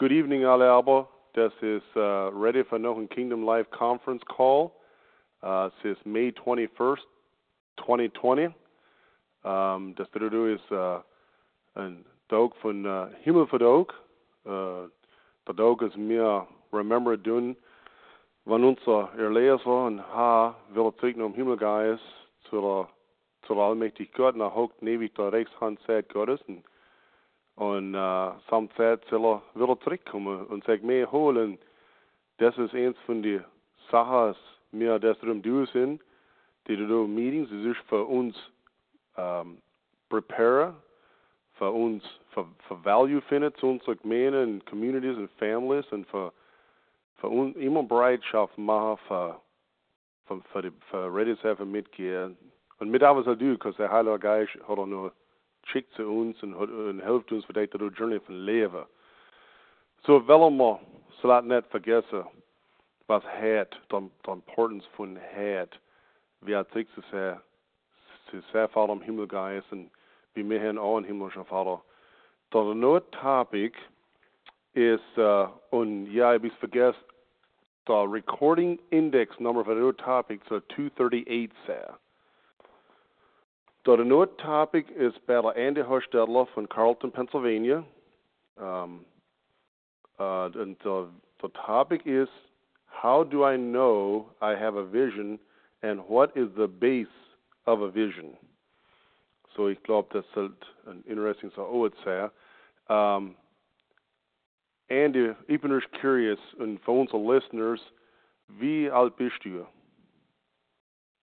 Good evening, alle aber. Das ist uh, ready for noch ein Kingdom Life Conference Call. Uh, es ist May 21st, 2020. Um, das do ist uh, ein Dog von uh, Himmel für Dog. Uh, der Dog ist mir remember doen, wann unser Erleser und ha will zurück im Himmel geist zu der, zu der allmächtig Gott nach hoch newig der Rechtshand Zeit Gottes und und samt Zeit soll er zurückkommen und sagt mir holen. Das ist eins von den Sachen, mir das darum du sind, die du Meetings, das ist für uns um, prepare, für uns für, für Value finden zu unseren Gemeinden und Communities und Families und für, für uns immer Bereitschaft machen für, für, für, die, für ready mitgehen. Und mit was er tut, because der Heilige Geist hat er nur schickt zu uns und, und hilft uns für die Journey von Leben. So willen wir, laat nicht was hat, die Importance von hat. Wie hat sich zu sehr, zu sehr Vater im Himmel und wie wir haben auch einen himmlischen Vater. Der neue Topic ist, uh, und ja, ich habe vergessen, der Recording Index Nummer für den Topic so 238 sehr. So the next topic is by Andy Hostetler from Carlton, Pennsylvania. Um, uh, and the, the topic is how do I know I have a vision and what is the base of a vision? So glaube, das ist ein interesting so oh, it's um, Andy, ich bin curious, und für unsere listeners, wie alt bist du?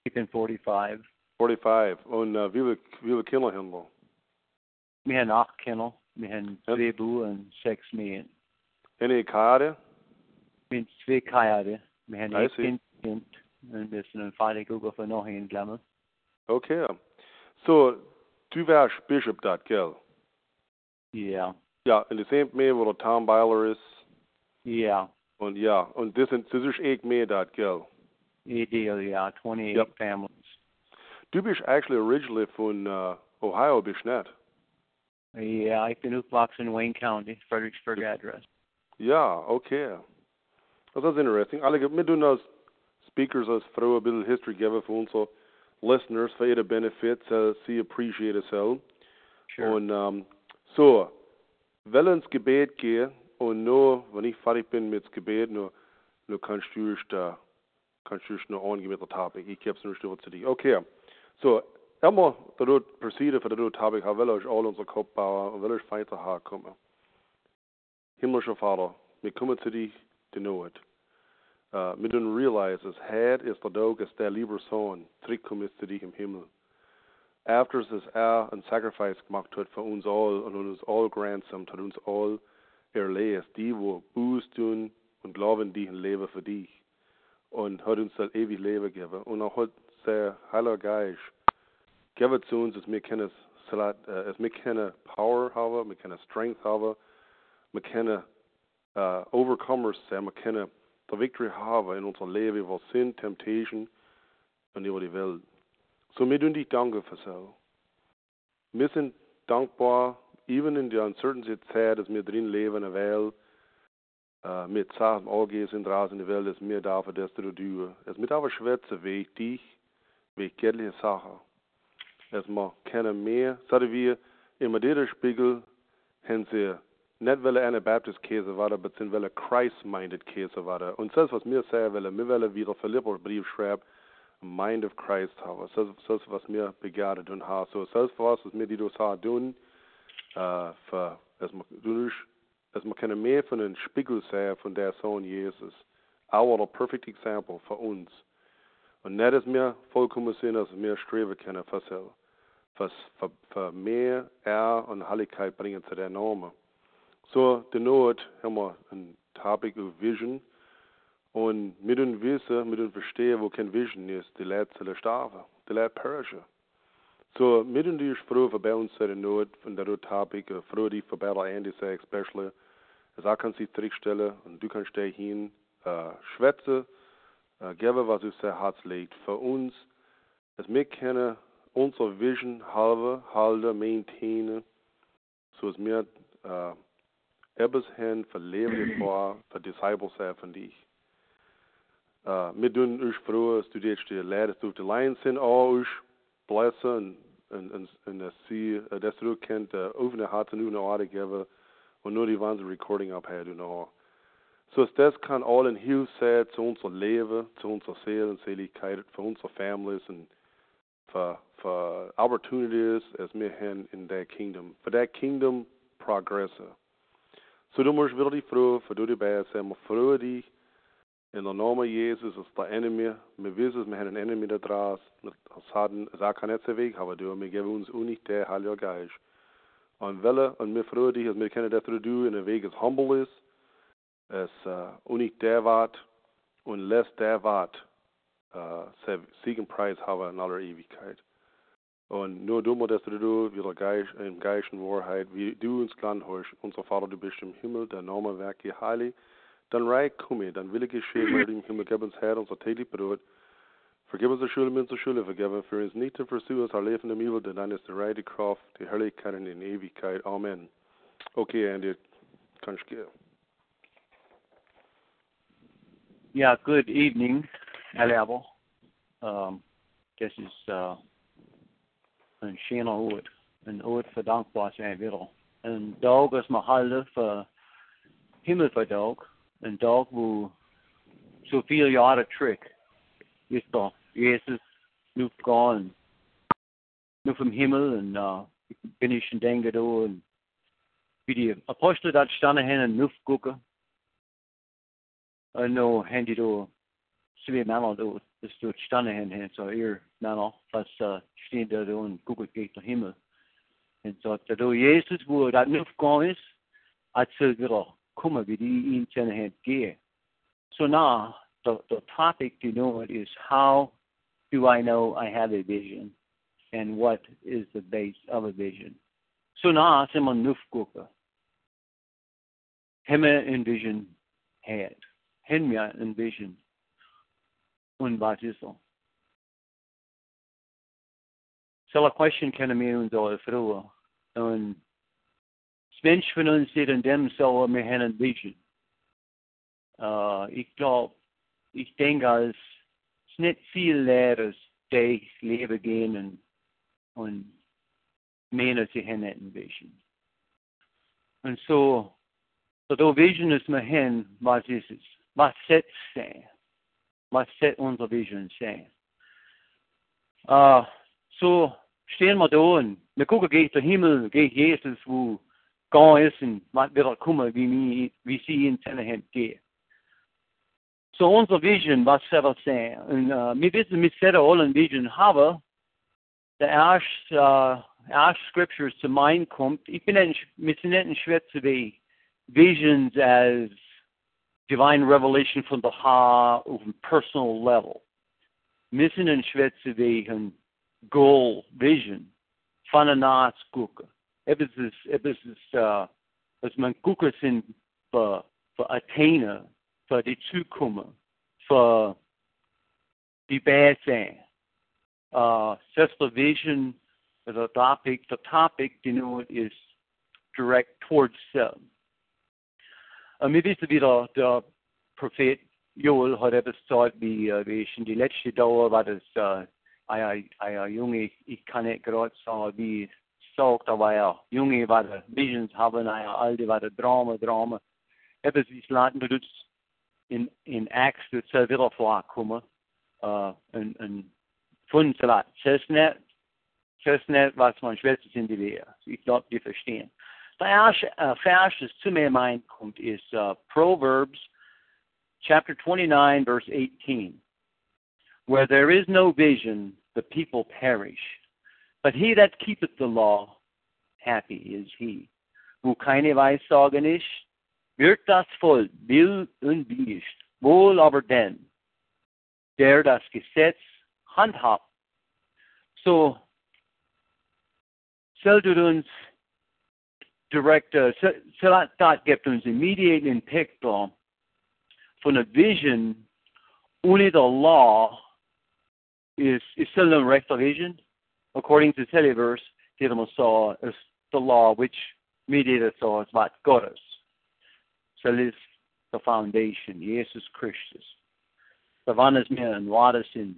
Ich bin 45. 45. Und uh, wie viele, wie viele Kinder haben wir? Wir haben acht Kinder. Wir haben ja. zwei Buben und sechs Mädchen. Eine Karte? Wir haben zwei Kajade. Wir haben ein Kind, kind und wir sind fertig für noch ein Glamour. Okay. So, du wärst Bishop dort, gell? Ja. Ja, in der same wo der Tom Byler ist? Ja. Und ja, und das, sind, das ist echt mehr dort, gell? Ideal, ja. 28 yep. families. Du bist actually originally von uh, Ohio, bist nicht? Ja, ich bin aufgewachsen in Wayne County, Fredericksburg address. Ja, okay. Das ist interesting. Alle, wir tun als Speakers als Frau ein bisschen History geben für unsere Listeners, für ihre Benefits, uh, sie appreciate es auch. Sure. Und um, so, will ins Gebet gehen und nur, wenn ich fertig bin mit dem Gebet, nur, nur kannst du da, kannst du noch angehen mit der Topic. Ich gebe es nur zu dir. Okay. Så jeg må da du proceede for det du topic har vel også alle unsere Kopf bauen und will euch weiter herkommen. Himmlischer Vater, wir kommen zu dir, die Not. Uh, wir dürfen realize, dass Herr ist der Dog, ist der lieber Sohn, zurückkommen zu dir im Himmel. After es er ein Sacrifice gemacht hat für uns all und uns all ransomed, hat uns all erlöst, die wo Buß tun und glauben, die Leben für dich. Und hat uns das ewig Leben gegeben. Und auch hat der Heilige Geist gebe zu uns, dass wir können, dass wir können Power haben, wir können Strength haben, wir können uh, Overcomers sein, wir können die Victory haben in unserem Leben über Sin, Temptation und über die Welt. So, wir tun dich danken für so. Wir sind dankbar, even in der uncertainty Zeit, dass wir drin leben in der Welt, uh, mit Sachen angehen sind draußen in der Welt, dass wir dafür das du tun. Es mit aber schwätze weg dich, bekendliche Sache. Als man kennen mehr, sagen wir, immer der Spiegel, haben sie nicht weil eine Baptist Käse war, sind weil Christ-minded Käse war. Und das, was mir sagen wollen, wir wollen wieder Philippus Brief schreiben, Mind of Christ haben. Das ist was mir begehrt tun haben. So, das was, was mir die das tun, äh, für, dass man, dass man keine mehr von den Spiegel sehen von der Sohn Jesus. Our perfect example für uns. Und nicht, dass wir vollkommen sind, dass wir streben können für, für, für, für mehr Er und Heiligkeit bringen zu der Norm. So, die Not haben wir ein Topic of Vision. Und mit dem Wissen, mit dem Verstehen, wo kein Vision ist, die sollen sterben, die Leute perishen. So, mit dem die für bei uns der Not von der Topic, froh die für bei Andy sei, especially, als er kann sich zurückstellen und du kannst da hin, äh, schwätzen, uh, geben, was auf sein Herz legt. Für uns, dass wir können unsere Vision halten, halten, maintainen, so dass wir uh, ebbes hen for levende for, for disciples af van die. Uh, mit doen us vroeger studeert de leiders door de lijn zijn al us blessen en en en de zie dat er ook kent over de harten nu naar aarde geven und nur die wanze recording op had en So es das kann all in Hilfe sein zu unser Leben, zu unserer Seelenseligkeit, für unsere Families und für, für opportunities as wir haben in der Kingdom, für der Kingdom progresse. So du musst wirklich froh, für du die bei sein, wir froh dich, in der Name Jesus ist der Enemy, wir wissen, wir haben einen Enemy da draus, es hat, keinen letzten Weg, aber du, wir geben uns unig der Heilige Geist. Und welle, und wir froh dich, dass wir können das tun, in der Weg ist humble ist, es unig der wat und lässt der wat uh, Sieg und Preis haben in aller Ewigkeit. Und nur du musst du, wie der Geist, in Geist und Wahrheit, wie du uns gern hörst, unser Vater, du bist im Himmel, der Name werke heilig, dann reich komme, dann will ich geschehen, weil im Himmel gib uns Herr unser täglich Brot. Vergib uns die Schuld, mit unserer Schuld, vergeben für uns nicht zu versuchen, uns our Leben im Übel, denn dann ist die Reide Kraft, die Herrlichkeit in Ewigkeit. Amen. Okay, Andy, kannst du gehen. Yeah, good evening, Alabo. Um, this is uh, een schöner Ort, een Ort voor dankbaar zijn wil. Een dag is halve voor himmelverdag, een dag wo zoveel jaren terug is toch Jezus nu gegaan, nu van hemel en uh, ben ik een denken door en wie die apostelen dat staan hen en nu. Nu hen die door twee mannen door, dus door staan hen hen zo eer mannen, was uh, staan daar door en gucken kijkt naar hemel. En zo dat door Jezus wo dat nu gegaan is, at ze weer komen wie die in zijn hen geven. So now the, the topic to know it is how do I know I have a vision and what is the base of a vision. So now I'm on nufguka. Hemme envision had. Hemja envision unbaptism. Så la question kan jeg med under frua. Og svensk for nogen siger dem så med han en vision. Uh, ik glaube, ich denke, als es nicht viel Lehrer, die leben gehen und, und meinen, sie haben nicht Vision. Und so, so da Vision ist mir hin, was ist es? Was setzt sein? Was setzt unsere Vision sein? Uh, so stehen wir da und wir gucken gegen den Himmel, gegen Jesus, wo gone ist und was wird kommen, wie, wie sie in seine Hände gehen. Så onze vision var sætter sig. En, uh, vi vidste, vi sætter alle en vision har. Der er, uh, er scriptures to mind kommt. Ich bin ein, mit nicht schwer zu be visions as divine revelation from the ha a personal level. Missing in zu be goal vision von Naht gucken. Etwas ist, etwas ist, uh, was man gucken sind für, für Athene, for det tykomme, for de base uh, Sister Vision, the topic, the topic, you know, is direct towards self. Uh, vi vidste vi der, der profet Joel har det bestået vi, uh, vi de letzte dage var det uh, jeg, jeg er junge, ich kan ikke godt så vi så der var jeg junge var det visions haben, jeg alte var det drama, drama. Etwas wie laten benutzt in, in Acts dat zij willen voorkomen. Uh, een, een fundsalat. Zesnet, zesnet was man schwätzt in die Lehre. Ich glaube, die verstehen. Erste uh, mir meint, kommt, uh, Proverbs chapter 29, verse 18. Where there is no vision, the people perish. But he that keepeth the law, happy is he. Wo keine Weissagen ist, wird das Volk will und nicht, wohl aber denn, der das Gesetz handhabt. So, sollte uns direkt, uh, dat gibt uns immediate impact von der Vision only the law is, is still no vision. According to the verse, det man sa is the law which mediated us what got us. så the foundation, Jesus Christus. The vannes med en water sin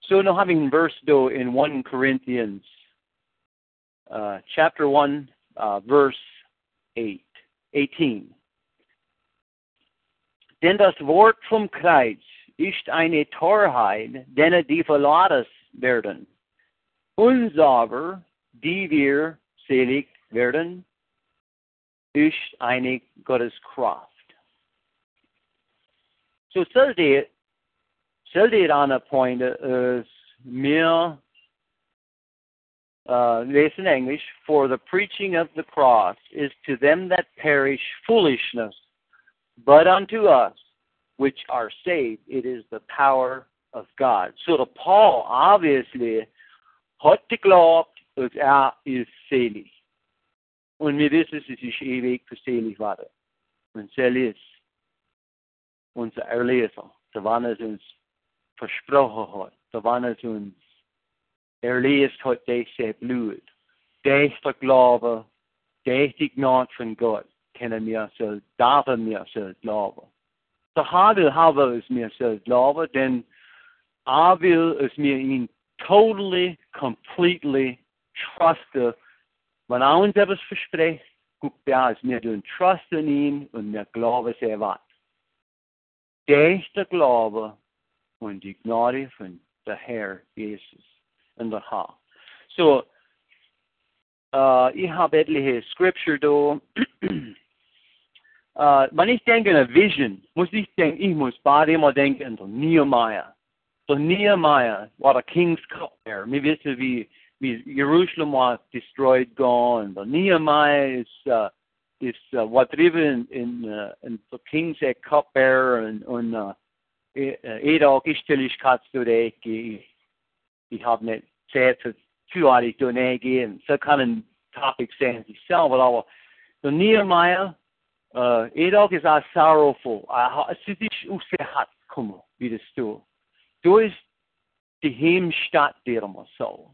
so now having verse though in 1 Corinthians uh, chapter 1 uh, verse 8 18 Denn das Wort vom Kreuz ist eine Torheit, denen die verladen werden. Unsauber, die wir selig werden, ist eine Gotteskraft. So det, selv det et andet point is mere uh, in English, for the preaching of the cross is to them that perish foolishness, but unto us which are saved, it is the power of God. So the Paul obviously hat geglaubt, dass er ist selig. Und wir wissen, es ist ewig für selig werde. Und selig ist unser Erlöser, der wann es uns versprochen hat, der wann es uns erlöst hat durch sein Blut. Durch der Glaube, durch die Gnade von Gott, können wir so, dürfen wir so glauben. Så har det har været mere så glade, den er vil mere in totally, completely truste, wenn er uns etwas verspricht, guckt er, als wir tun trusten ihn und wir glauben sehr was. Der ist der Glaube und die Gnade von der Herr Jesus in der Haar. So, ich habe etliche Scripture da. Uh, wenn ich denke an eine Vision, muss ich denken, ich muss bei immer denken an Nehemiah. So Nehemiah war der King's Cupbearer. Wir wissen, wie, wie Jerusalem war destroyed gone. Und Nehemiah ist, uh, ist uh, war driven in, uh, in der King's Cupbearer und, und uh, jeder auch Gestelligkeitsstudie. Ich, ich habe nicht Zeit für zuartig durchgehen. So kann ein Topic sein sich selber, aber der Nehemiah uh, idag is I sorrowful. Es ist auch sehr hart kommen, wie das du. Du ist die Heimstatt der so.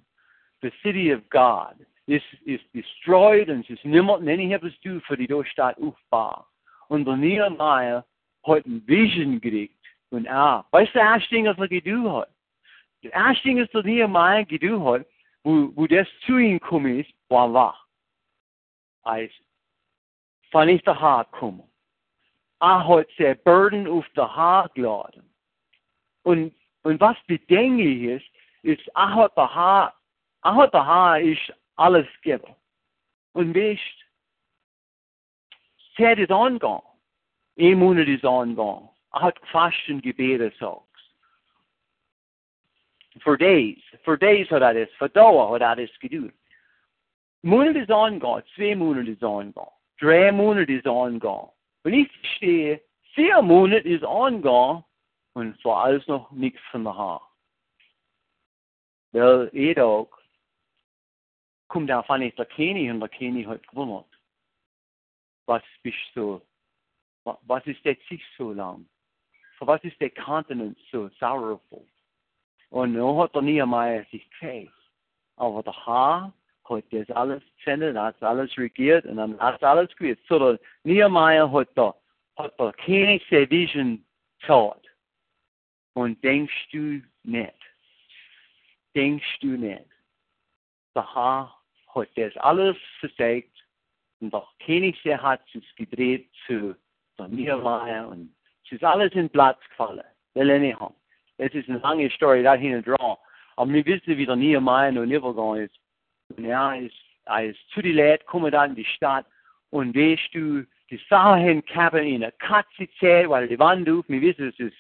The city of God is, is destroyed und es ist niemand, nenn etwas du für die Stadt aufbauen. Und der Nehemiah hat ein Vision gekriegt und er, weißt du, erste Ding, was er getan hat? Das erste Ding, was der Nehemiah getan hat, wo, wo das zu ihm gekommen ist, war wahr. Als van is de haar komen. Er hat sein Burden auf der Haar geladen. Und, und was bedenklich ist, ist, er hat der Haar, er hat der Haar ist alles gegeben. Und weißt, Zeit ist angegangen. Ein Monat ist angegangen. Er hat Fasten gebetet, sagst. For days. For days hat er das, für Dauer hat er das getan. Monat ist angegangen, zwei Monate ist angegangen. Drei Monate ist angegangen. Und ich verstehe, vier Monate ist angegangen und es war alles noch nichts von der Haar. Weil jeder kommt davon nicht der König und der König hat gewundert. Was bist du? Was ist der Zicht so lang? Für was ist der Kontinent so sorrowful? Und nun hat der Nehemiah sich gefällt. Aber der Haar hat das alles gesendet, hat alles regiert und dann hat alles gewusst. So der Nehemiah hat da, hat der König der Vision gesagt. Und denkst du nicht? Denkst du nicht? Der Herr hat das alles gesagt und der König der hat sich gedreht zu der Nehemiah und es ist alles in Platz gefallen. Will er nicht haben. Es ist eine lange Story da hinten dran. Aber wir wissen, wie der Nehemiah noch übergegangen ist. Ja, ist, als zu die Leute kommen dann in die Stadt und weißt du, die Sachen kappen in der Katze zählt, weil die Wand auf, wir wissen, es ist,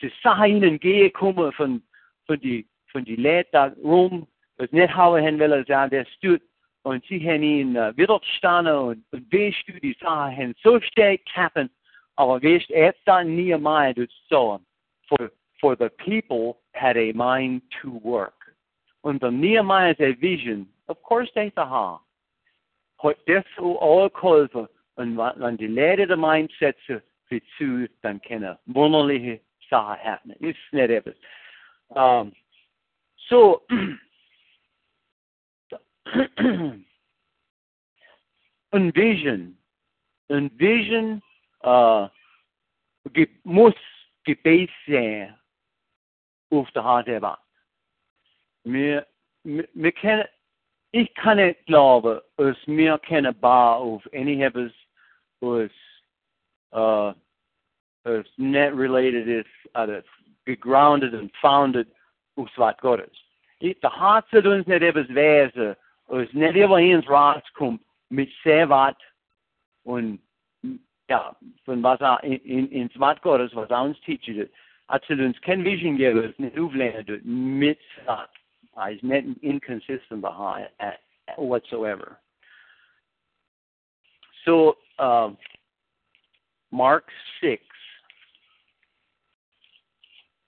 ist Sachen und gehen kommen von, von die, von die Leute da rum, was nicht haben hin will, sagen, der stut und sie haben ihn uh, widerstanden und, und weißt du, die Sachen so stark kappen, aber weißt, er hat dann so, for, for the people had a mind to work. Und der Nehemiah's vision Of course they ha. Hat das so alle und wenn die Lehre der Mindset für zu, dann können wunderliche Sachen happen. Ist nicht etwas. Um, so, een vision, een vision uh, muss gebet sein Wand. Wir, wir, wir können, ich kann nicht glauben, dass wir können bauen auf etwas, was uh, was net related is, uh, gegrounded and founded auf Wort Gottes. Ich, der Hart soll uns nicht etwas wesen, was nicht über uns rauskommt mit sehr wat und ja, von was er in, in, ins Wort Gottes, was er uns teacht, soll uns kein Vision geben, nicht auflernen mit Saat. Er ist nicht inconsistent behind uh, whatsoever. So, uh, Mark 6,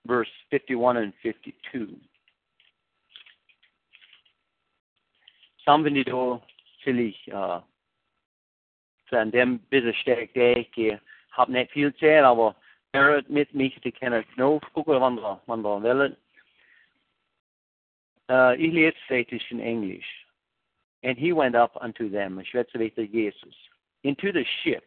verse 51 and 52. Sammen i då till ich uh, von dem bisschen stark ich habe nicht viel Zeit, aber mit mich, die wann. Uh, in. And he went up unto them, into the ship,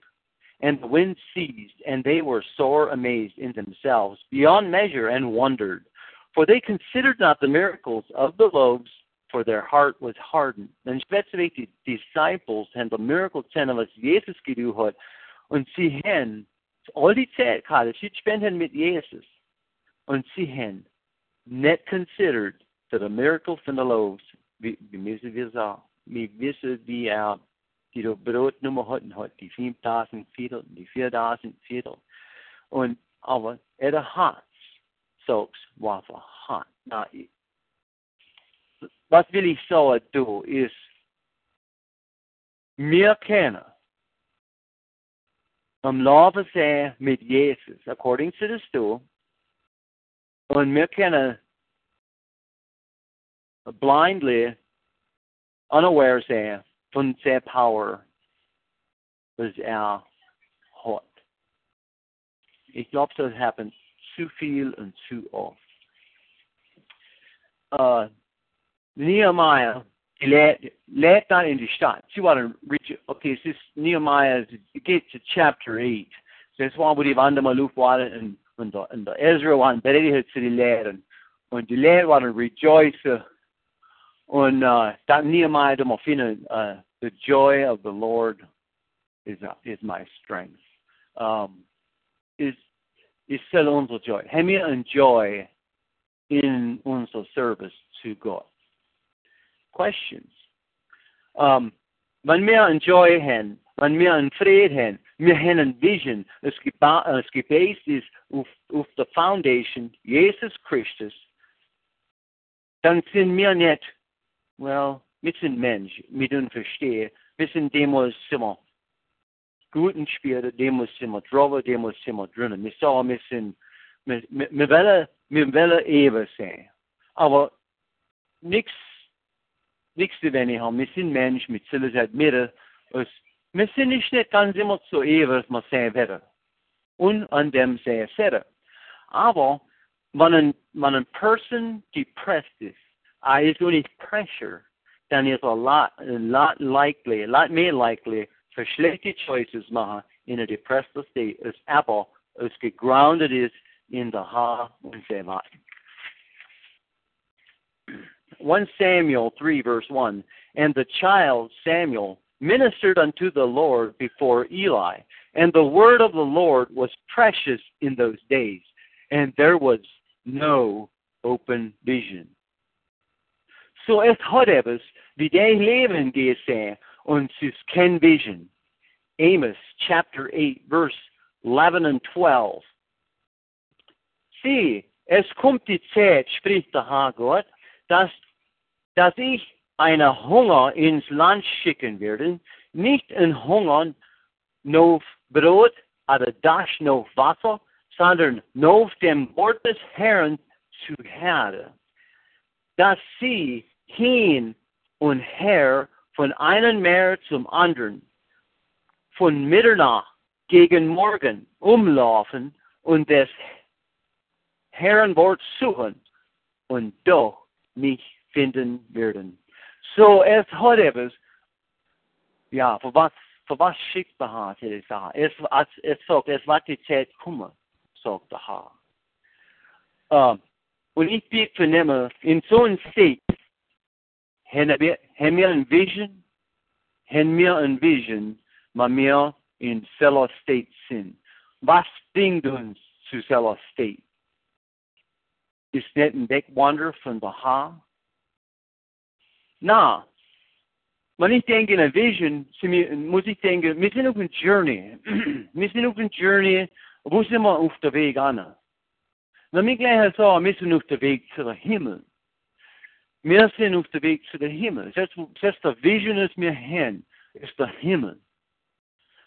and the wind ceased, and they were sore amazed in themselves beyond measure, and wondered. For they considered not the miracles of the loaves, for their heart was hardened. Spezifisch die Disciples haben die Miracle sehen, was Jesus getan und sie haben all die Zeit gehabt, sie spenden mit Jesus, und sie haben nicht considered that the miracles in the loaves, wie, wie müssen wir sagen, wie wissen wie er die Brotnummer hatten hat, die 5000 Viertel, die 4000 Viertel. Und, aber er hat, sagt, war verhat. Na, was will ich sagen, du, ist, wir kennen am Laufe sein mit Jesus, according to the stool, und wir können blindly, unaware von der Power, was er hat. Ich glaube, das happens zu viel und zu oft. Uh, Nehemiah led, led not in die Stadt. Sie waren, okay, es ist Nehemiah, es geht zu Chapter 8. Das war, wo die Wandermaluf waren und, und, der, und der Ezra one, waren bereit zu den Lehren. Und die Lehrer waren rejoicing. Und uh, da Nehemiah, da finden, uh, the joy of the Lord is, uh, is my strength. Um, is, is still unsere Joy. Haben wir ein Joy in unser Service to God? Questions. Um, wenn wir ein Joy haben, wenn wir ein Frieden haben, wir haben ein Vision, es, es gebased ist auf, auf der Foundation Jesus Christus, dann sind wir nicht, well, wir sind Mensch, wir dürfen verstehen, wir sind demos immer guten Spieler, demos immer drüber, demos immer drinnen. Wir sagen, wir sind, wir, wir, wir wollen, wir wollen ewig sein. Aber nichts Nächste, wenn ich habe, wir sind Menschen mit admitteren, als wir sind nicht, nicht ganz immer so ewig, wir sein werden. Und an dem sehr sehr. Aber wenn ein, wenn ein Person depressed ist, er ist only pressure, dann ist er a lot, a lot likely, a lot mehr likely, für schlechte choices machen in a depressed state, als aber es gegrounded ist in der Haar und sehr weit. 1 Samuel 3, verse 1 And the child Samuel ministered unto the Lord before Eli, and the word of the Lord was precious in those days, and there was no open vision. So es hat etwas, wie der Leben gesehen, und es ist Vision. Amos chapter 8, verse 11 and 12. Sieh, es kommt die Zeit, spricht der Herr Gott, dass dass ich einen Hunger ins Land schicken werde, nicht ein Hunger auf Brot oder das auf Wasser, sondern auf dem Wort des Herrn zu Herde, dass sie hin und her von einem Meer zum anderen, von Mitternacht gegen Morgen umlaufen und des Herrn Wort suchen und doch mich finden werden. So es etwas, ja, für was for hvad sigter har til det så? Es, es, es, så, es, hvad det taget kommer, så det har. Uh, og ikke bliver fornemmet, en sådan state, han er, han mere en vision, han mere en vision, mere en cellar state sin. Hvad stingdens til cellar state? Is net en væk wander von? Na, man ich denke in a vision, muss ich denken, wir sind auf einer Journey. wir sind auf einer Journey, wo sind wir auf der Weg an? Wenn ich gleich sage, wir sind auf der Weg zu der Himmel. Wir sind auf der Weg zu der Himmel. Das, das der Vision ist mir hin, ist der Himmel.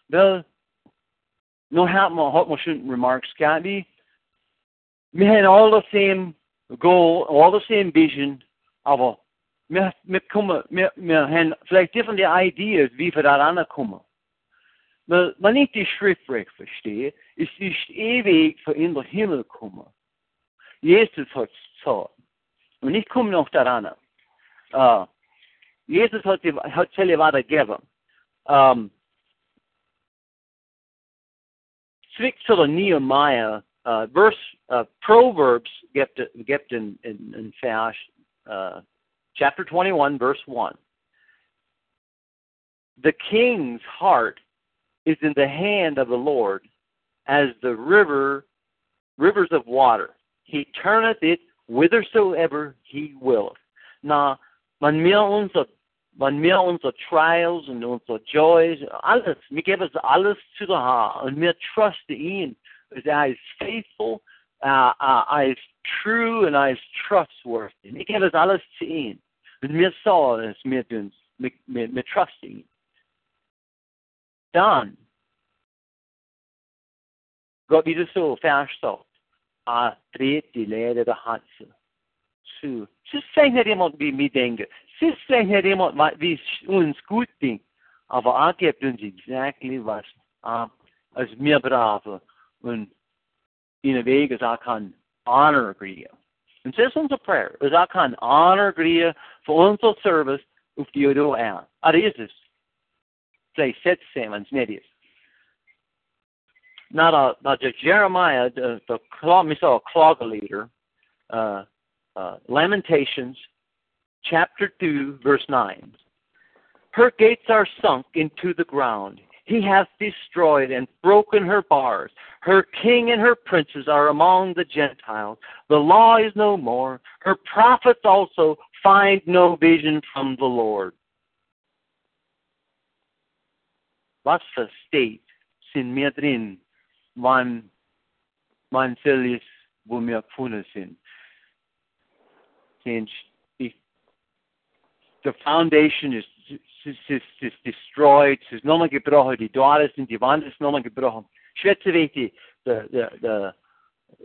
Weil, noch hat man, hat man schon remarks gehabt, wie, wir haben all the same goal, all the same vision, aber wir, wir, kommen, wir, wir haben vielleicht different ideas, wie wir da rankommen. Weil, wenn ich die Schrift verstehe, ist nicht ewig für in den Himmel kommen. Jesus hat es gesagt. Und ich komme noch daran. Uh, Jesus hat, die, hat Zelle weitergegeben. Um, Zwick zu der Nehemiah, uh, verse, uh, Proverbs gibt, gibt in, in, in Vers, uh, chapter 21, verse 1. The king's heart is in the hand of the Lord as the river, rivers of water. He turneth it whithersoever he willeth. Na, man mir unser, man mir unsere Trials und unsere Joys, alles, wir geben es alles zu der Hand und wir trusten ihn. Er ist faithful, uh, uh, true und er ist trustworthy. Wir geben es alles zu ihm. Uns, mit, mit, mit trusten ihn. Dann, Gott wieder so, zu. Sie sagen nicht jemand, wie wir denken. Sie sagen nicht jemand, wie es uns gut denkt. Aber er uns exactly was als wir brauchen. Und in Weg, dass er kann honor kriegen. Unser Prayer, er kann honor kriegen für unser Service auf die Euro an. Er ist es. Vielleicht setzt es uns nicht ist. Now, the, now the Jeremiah, the, the we saw a clog leader, uh, uh, Lamentations, chapter 2, verse 9. Her gates are sunk into the ground. He hath destroyed and broken her bars. Her king and her princes are among the Gentiles. The law is no more. Her prophets also find no vision from the Lord. Was för state sin med drin man, man säljer wo wir gefunden sind. The foundation is, is, is, is destroyed. Es ist nochmal gebrochen. Die Tore sind, die Wand ist nochmal gebrochen. Schätze weg die, die, die, die,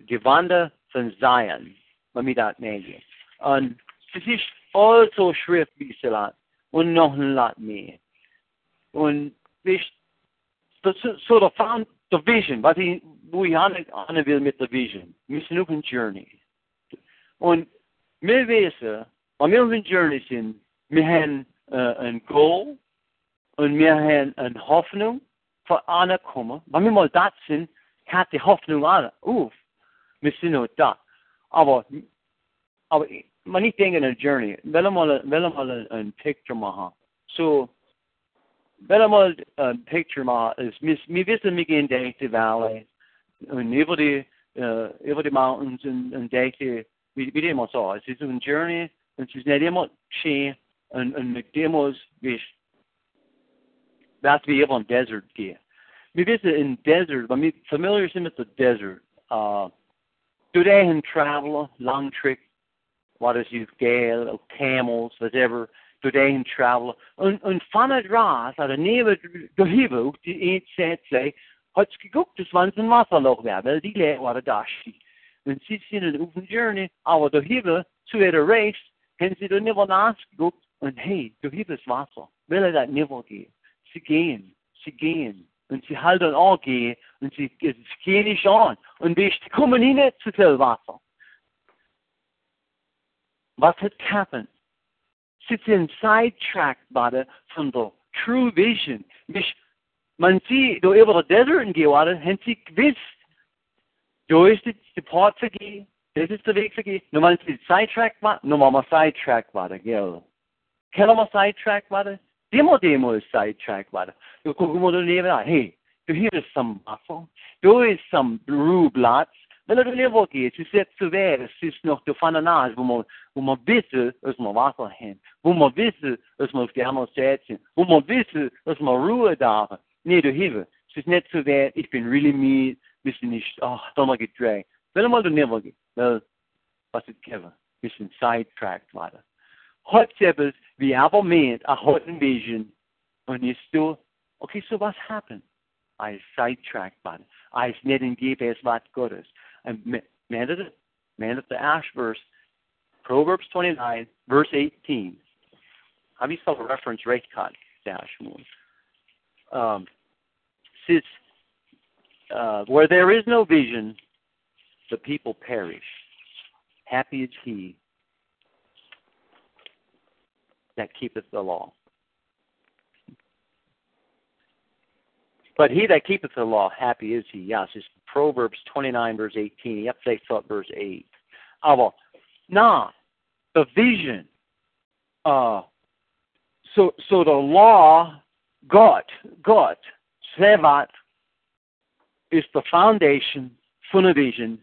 die Wand von Zion, wenn wir das nehmen. Und es ist also Schrift, wie sie sagt, und noch ein Lot mehr. Und so, so the, found, the vision, was ich, wo ich an, an will mit der Vision. Sind auf einer Journey. Und wir wissen, wenn wir auf Journey sind, wir haben äh, ein Goal und wir haben eine Hoffnung für Ankommen. Wenn wir mal da sind, hat die Hoffnung alle auf. Wir sind noch da. Aber, aber wenn ich denke an Journey, will mal, will mal ein, Picture machen. So, will mal ein Picture machen. Ist, wir, wir wissen, wir gehen durch die Valley und über die, uh, über die Mountains und, und durch die, wie, wie immer so. Es ist eine Journey und es ist nicht immer schön mit Demos, wie dass wir über den Desert gehen. Wir wissen, in Desert, wenn wir familiar mit dem Desert, uh, du dahin travel, long trip, what is you gale, or camels, whatever, du dahin travel, und, und von der Straße, oder neben der Himmel, die sei, hat geguckt, das war ein Wasserloch wäre, weil die Leute waren da steht. Und sie sind auf der Journey, aber der Himmel, zu ihrer Race, haben sie da nicht nachgeguckt, und hey, du hier ist Wasser. Will er das nicht gehen? Sie gehen, sie gehen. Und sie halten auch gehen. Und sie, sie gehen nicht an. Und wir kommen nicht zu viel Wasser. Was hat happened? Sie sind sidetracked by the, von der True Vision. Mich, man siger, du over deserten giver det, han siger, hvis du er det port for give, det er det væk for give, når man siger sidetrack var, når man sidetrack var det, gælder. Kalder man sidetrack var det? Det må det må sidetrack var det. Du kunne må du leve der, hey, du hører som buffer, du er som rublats, eller du lever ikke, du sætter så værd, synes nok, du fandt en as, hvor man, hvor man vidste, at man var så hen, hvor man vidste, at man skal have noget sæt, hvor man vidste, at man ruer der, nee, du hever, synes net så værd, ich bin really me, hvis du nicht, oh, då må jeg drag. Vel må du never get, vel, was det kæver, hvis en sidetracked var det. Hot vi er på med at holde vision, og ni stod, okay, so what's happened? I sidetracked by it. I net en GPS wat good is. And man it, man it the Ash verse, Proverbs 29, verse 18. Have you saw the reference right cut dash moon? Um, uh, where there is no vision, the people perish. Happy is he that keepeth the law. But he that keepeth the law, happy is he. Yes, it's Proverbs 29, verse 18. Yep, they thought verse 8. Aber, now, the vision. Uh, so, so the law, God, God, Sevat, is the foundation for the vision.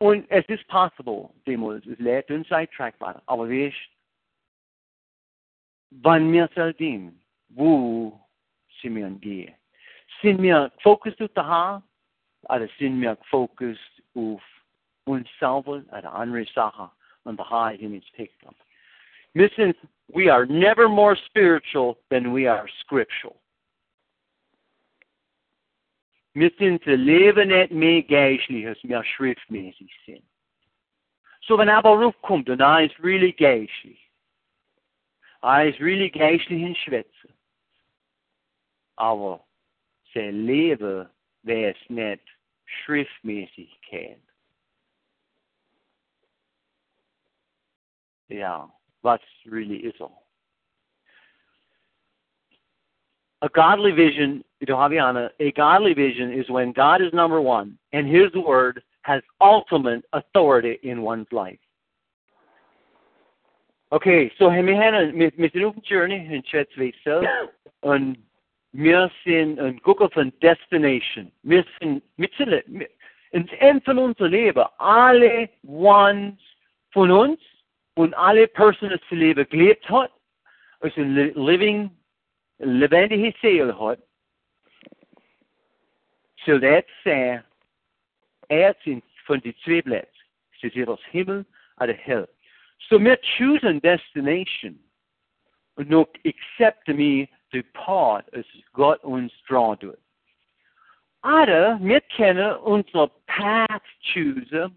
Und es ist possible, Demos, es lädt uns sidetrackbar, aber wie ich, wann wir seldin, wo sind wir gehen? Sind wir fokussiert auf das Haar, oder sind wir fokussiert auf uns selber oder andere Sachen und das Haar in its Picture? Listen, we are never more spiritual than we are scriptural. Sind zu leben nicht mehr geistlich, als wir schriftmäßig sind. So wenn aber Ruf kommt und er ist really geistlich, er ist really geistlich in Schwätze, aber sein Leben wäre es nicht schriftmäßig kennt. Ja, was really is all. A godly vision, Haviana, a godly vision is when God is number one and His word has ultimate authority in one's life. Okay, so wir haben mit der Journey in Schätzweißel und wir sind ein Gucker von Destination. Wir sind mit ins Ende von unserem Leben, alle ones von uns und alle Personen, die Leben gelebt hat, ein living lebendige Seele hat, soll er sagen, er sind von den zwei Plätzen. Es ist das Himmel oder Hell. So wir choose destination noch accept me the part as Gott uns tut. Oder wir können unser Path choose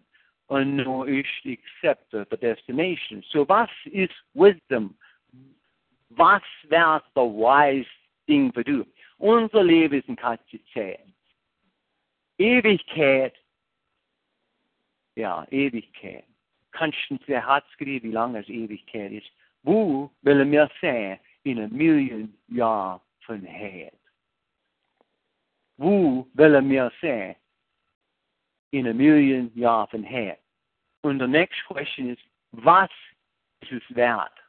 und nur ich accept the destination. So was ist Wisdom? was wäre das wise Ding für du? Unser Leben ist ein Katze Ewigkeit, ja, Ewigkeit. Kannst du sehr hart skriven, wie lange es Ewigkeit ist? Wo will mir sein in einer Million von her? Wo will mir sein in einer Million Jahren von her? Und the next question is, was ist er es wert?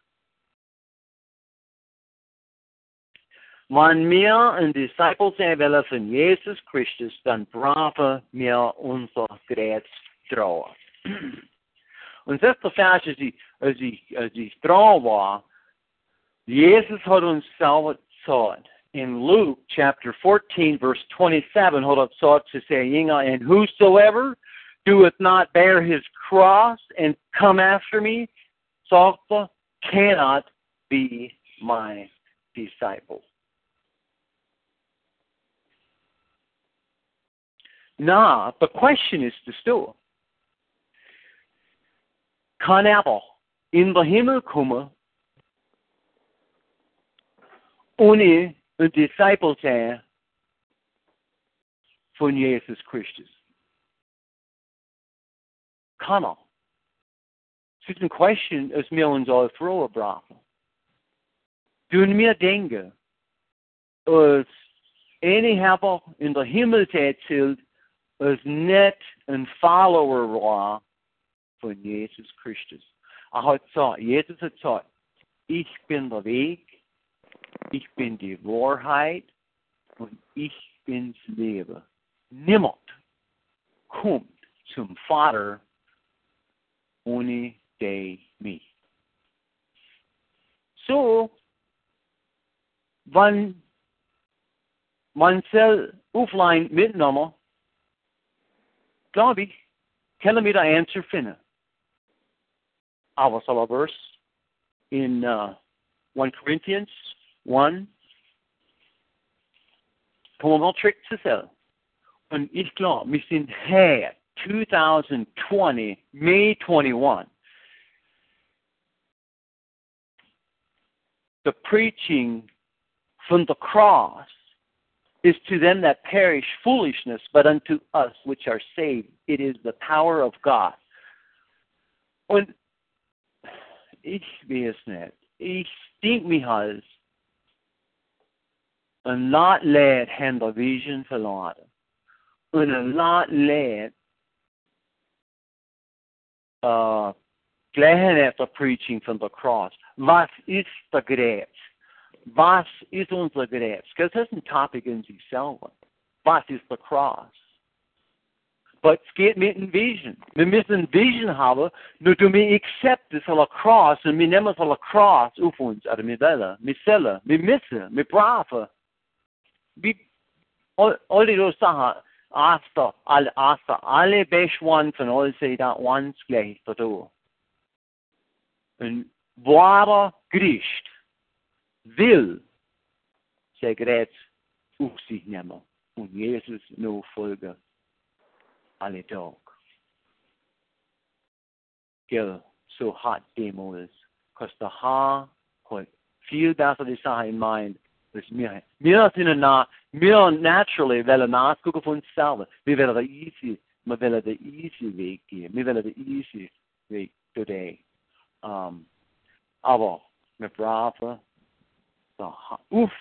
Wann wir ein Disciple sein wollen von Jesus Christus, dann brauchen wir unser Gerät trauen. Und das ist ich, als ich, als ich war, Jesus hat uns selber gesagt. In Luke chapter 14, verse 27, hat er gesagt zu sagen, and whosoever doeth not bear his cross and come after me, er, cannot be my disciple. Now, the question is still. Aber in der Himmel kommen ohne ein Disciple sein von Jesus Christus? Kann er? Es ist eine Question, das wir uns alle fragen brauchen. Tun wir denken, als hebben in de himmeltijd zult, als net een follower war von Jesus Christus. Er hat gesagt, Jesus hat gesagt, ich bin der Weg, ich bin die Wahrheit und ich bin's Leben. Niemand kommt zum Vater ohne de mich. So, wann man selv offline mitnummer, glaube ich, kan vi da answer finde. Aber så verse in uh, 1 Corinthians 1, kommer man trick sig selv. Und ich glaube, wir sind her 2020, May 21. The preaching from the cross is to them that perish foolishness, but unto us which are saved, it is the power of God. Und ich denk mich als een lot led händer vision verloren. Und een lot led uh, glädjen efter preaching from the cross. Was ist der Gerät? Was ist unser? Because das ist ein Topic in sich selber. Was ist der Cross? But es geht mit einem Vision. Wir müssen ein Vision haben, nur du mir accept es la Cross und wir nehmen es la Cross auf uns, oder wir wollen, wir sollen, wir müssen, wir brauchen. Vi, alle de Sachen, Asta, alle, Asta, alle Beschwan von alle Seiten uns gleich dazu. Und wahrer Christ will sein Gerät auf sich nehmen und Jesus nachfolgen alle. Gell, so hat Demos, because der Haar hat viel besser in mind als wir. Wir sind na, wir naturally wollen nachgucken von uns selber. Wir wollen den easy, wir wollen den easy Weg gehen. Wir wollen den easy Weg today. Um, aber uff,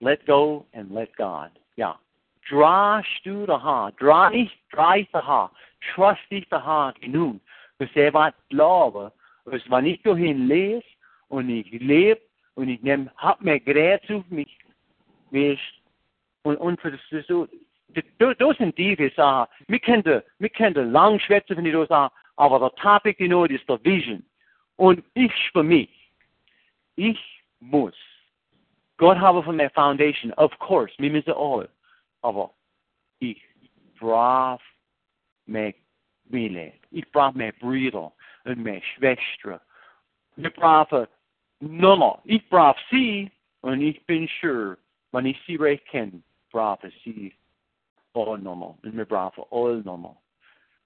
let go and let God. Drahst du det her. Dra nicht, dreist det her. Trust dich det her genug. Hvis jeg var glaube, hvis man nicht dahin lest und ich lebe und ich nehm, hab mir Gerät auf mich, weißt, und, und für das, das so, das, das sind die Sachen. Wir können, wir können lang schwätzen von den Sachen, aber der Topic, you know, ist der Vision. Und ich für mich, ich muss Gott habe von der Foundation, of course, wir müssen alle. Aber ich brauche mehr Wille. Ich brauche mehr Brüder und mehr Schwestern. Wir brauchen Nummer. Ich brauche sie und ich bin sure, wenn ich sie recht kenne, brauche sie alle Nummer. Und wir brauchen alle Nummer.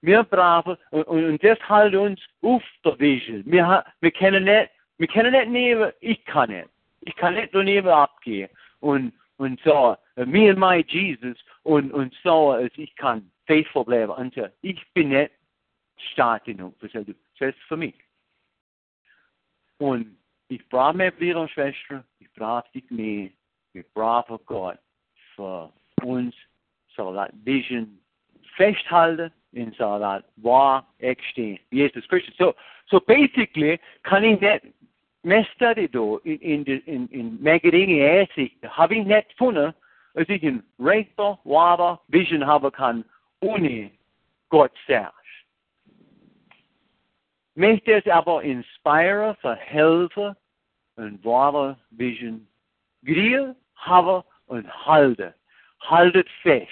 Wir brauchen, und, und das hält uns auf der Vision. Wir, wir können nicht, wir können nicht nehmen, ich kann nicht. Ich kann nicht daneben abgehen und, so, me and my Jesus und, und so, als ich kann faithful bleiben. So, ich bin nicht stark genug. Ist für mich. Und ich brauche mehr Brüder und Schwestern, ich brauche dich mehr, ich brauche Gott für uns, so that Vision festhalten und so that wahr echt stehen. Jesus Christus. So, so basically kann ich nicht mehr study då in, in, in, in Megadini Äsik habe ich nicht gefunden, als ich ein rechter, wahrer Vision haben kann, ohne Gott selbst. Möchte es aber inspire, verhelfen, ein wahrer Vision, Grill haben und halte. Haltet fest.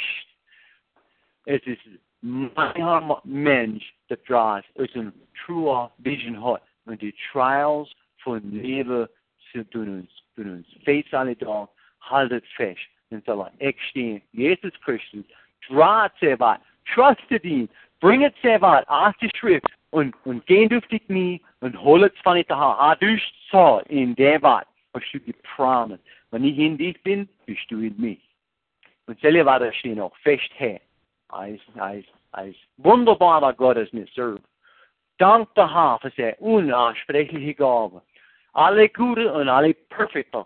Es ist mein Mensch, der draus, es ein true Vision hat. Und die Trials von Leben zu tun uns, uns. Faith alle Tag, haltet fest. Und so ich stehe, Jesus Christus, draht sehr weit, trustet ihn, bringt sehr weit, aus die Schrift und, und auf die Knie und holt es von dir her. Ah, du so in der Welt, was du gepromet. Wenn ich in dich bin, bist du in mich. Und selber war das stehen auch fest her. Als, als, als wunderbarer Gottes mit serve. Dank der Herr für seine unaussprechliche Gabe. Alle gute und alle perfekte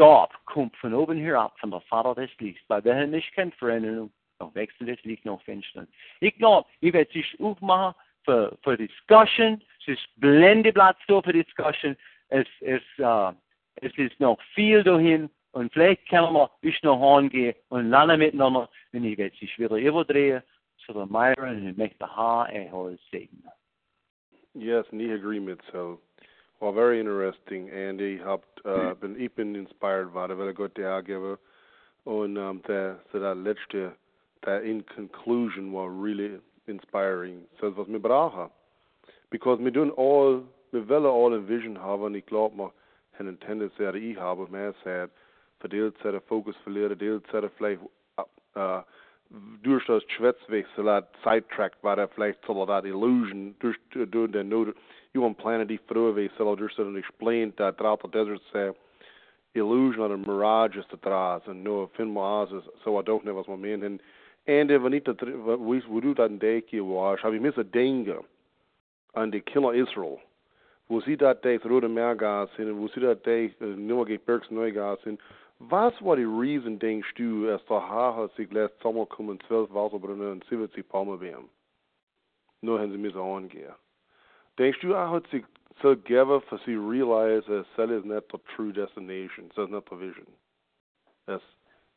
skap komt van oben herop van de Vader des Lichts. We hebben niet kent verändern, noch wechseln des Lichts noch finstern. Ich glaube, ich werde sich aufmachen für, für Discussion. Es ist Blendeblatt so für Discussion. Es, es, uh, es ist noch viel dahin. Und vielleicht können wir bis noch angehen und lernen miteinander. Und ich werde sich wieder überdrehen zu der Myron und ich möchte Haar erholen segnen. Yes, knee agreement. So, well, very interesting. Andy habt uh, bin ich bin inspired war, weil Gott der Hergeber und um, der so that letzte that in conclusion war really inspiring. So was mir brauchen. Because wir tun all, wir wollen all eine Vision haben und ich glaube, wir haben eine Tendenz, die ich habe, mehr sagt, verdeelt zetten focus verleren, deelt zetten vielleicht uh, durch das Schwätzweg so that sidetracked war der vielleicht so that illusion durch durch den Not you want planet die früher so durch so explained that throughout the desert say illusion oder mirage ist atrás und nur fin moas so I don't know was man meinen and wenn nicht wie wo du dann denke was habe ich mir so denke an die Killer Israel wo sie dat day through the Meergas sind wo sie dat day nur geht Bergs Neugas sind was war die reason, denkst du, als der Haar sich lässt Sommer kommen, zwölf Wasserbrunnen und 70 Palmen werden? Nur haben sie mir so angehen. Er hat sich so gegeben, dass sie realize that that is not the true destination, that's not the vision. Das,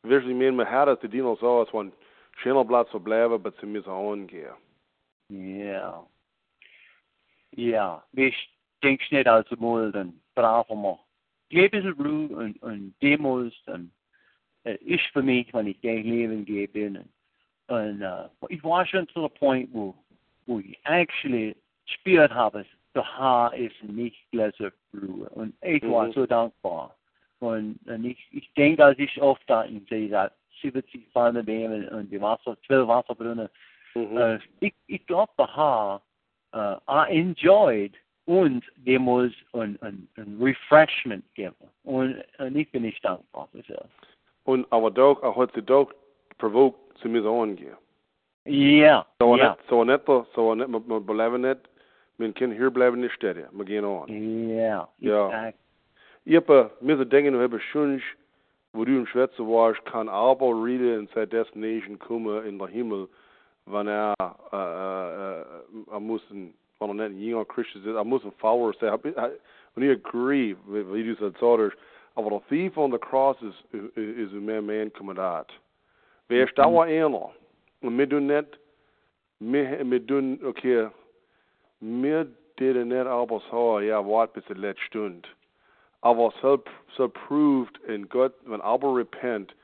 wirklich, meinen, man hat es, die Diener so, als ein schöner Platz zu bleiben, aber sie mir so angehen. Ja. Ja, ich denke nicht, also mal, dann brauchen wir Gebelru und, und Demos und äh, ich für mich, wenn ich dein Leben gebe. Und, und äh, ich war schon zu dem Punkt, wo, wo ich actually gespürt habe, der Haar ist nicht Gläserruhe. Und ich war so dankbar. Und, und ich, ich denke, als ich oft da in sehe, 70 Palmen nehmen und die Wasser, 12 Wasserbrunnen, Mhm. äh, ich, ich glaube, der Haar I enjoyed und dem muss ein, ein, ein Refreshment geben. Und, und ich bin nicht dankbar für das. Und aber doch, er hat sie doch provoked, sie mir so angehen. Ja, So ja, net, so net, so net, wir bleiben nicht, wir können hier bleiben nicht stehen, wir gehen an. ja, Ja. Ich habe mir so denken, habe schon, wo du im Schwätze warst, kann aber reden in seine Destination kommen in der Himmel, wenn er, äh, äh, er muss ein, wenn er nicht ein junger Christ ist, er muss ein Follower sein. Hab ich- I- Und ich agree, wie du es sagst, aber der Thief on the cross ist, ist, ein mehr Mann Kommandat. Wer ist dauer einer? Und wir tun nicht, wir, wir tun, okay, nicht aber so, ja, bis Stunde. Aber so, so proved in Gott, wenn aber repent,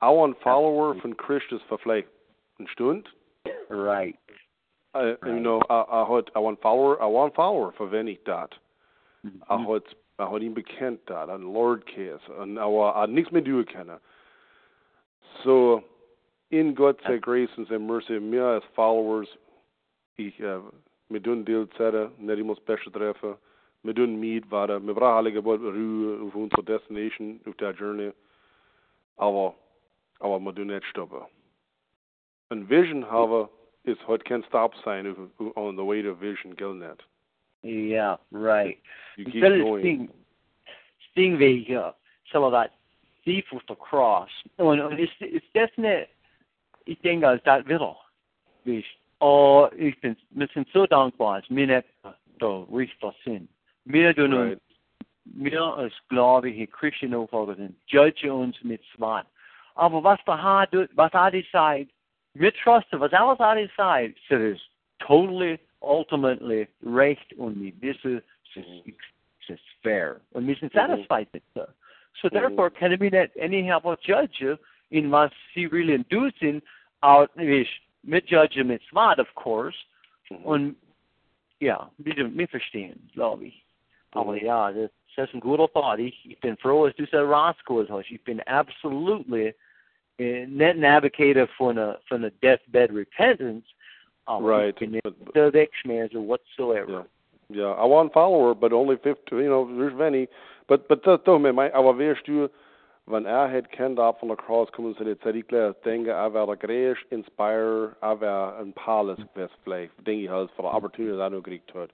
auch ein Follower von Christus für vielleicht eine Stunde, Right. uh, you know, I, I had, I want follower, I want follower für wenn ich dat. Mhm. I had, I had ihn bekannt dat, an Lord Case, und aber er nichts mehr tun können. So, in sei Grace sei Mercy, mir als Followers, ich, äh, wir tun Deal zetten, nicht immer Special treffen, wir tun Meet, warte, wir brauchen alle Gebot Ruhe auf unsere Destination, auf der Journey, aber, aber wir tun nicht stoppen. Ein Vision haben, is what can stop sign of, on the way to vision, Gilnet. Ja, right. You keep Wel, going. Sting, Sting weet je, zullen dat thief of the cross. En, en is, is dat niet, ik denk als dat wil. Dus, oh, ik ben, we zijn zo dankbaar als we net de richter zijn. Wir Right. uns, wir als gläubige Christen auffolgen, judge uns mit Zwang. Aber was der Herr tut, was er decide, wir trusten, was alles er decide, so is totally, ultimately recht und wir wissen, es ist, es ist fair. Und wir sind Mhm. satisfied mit das. So Mhm. therefore, können wir nicht anyhow judge in was sie really do sind, out, mit judge mit Zwang, of course, Mhm. und ja, wir, wir verstehen, glaube ich. Aber Mhm. ja, das, das ist ein guter Thought. Ich, ich bin froh, dass du es rausgeholt hast. Ich bin absolutely äh, nicht ein Advocator von einer, von einer Deathbed Repentance, aber Right. ich bin nicht But- but- der Wegschmerzer whatsoever. Yeah. Yeah, I want follower, but only 50, you know, there's many. But, but das doch, man, mein, aber weißt du, wenn er hat kennt ab von der Cross kommen, hätte ich gleich denke, er wäre gleich inspire, er wäre ein Palace gewesen, vielleicht, denke ich halt, für die Opportunity, die er noch gekriegt hat.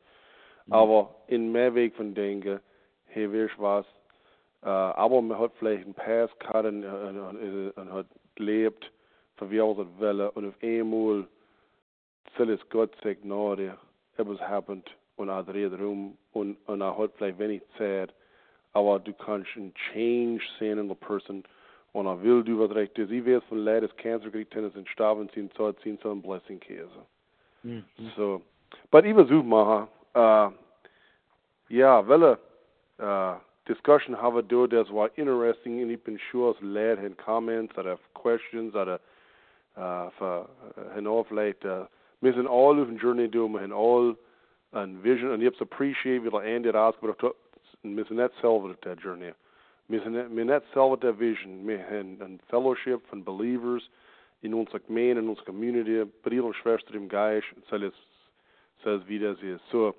Aber in mehr Weg von denke, weißt du was, Uh, aber man hat vielleicht ein Pass gehabt und, und, und, und hat gelebt, für wie auch das Welle, und auf einmal soll es Gott sagt, der, etwas happened, und er dreht rum, und, und er hat vielleicht wenig Zeit, aber du kannst ein Change sehen in der Person, und er will du was recht ist. Ich weiß von Leuten, das Cancer gekriegt haben, sind starben, sind so, sind so ein Blessing Käse. Mhm. So, but ich versuche mal, uh, ja, welche uh, discussion have we do das war interesting, und ich bin sure, dass Leute haben Comments oder Questions oder uh, für, uh, haben auch vielleicht, uh, wir sind alle auf dem Journey do, wir haben alle ein Vision, und ich habe es appreciate, wie der Andy rausgebracht hat, nicht selber Journey. Wir nicht Vision, wir haben ein Fellowship von Believers in unserer Gemeinde, in unserer Community, Brüder und Schwestern im Geist, soll es, soll es wie das ist. So,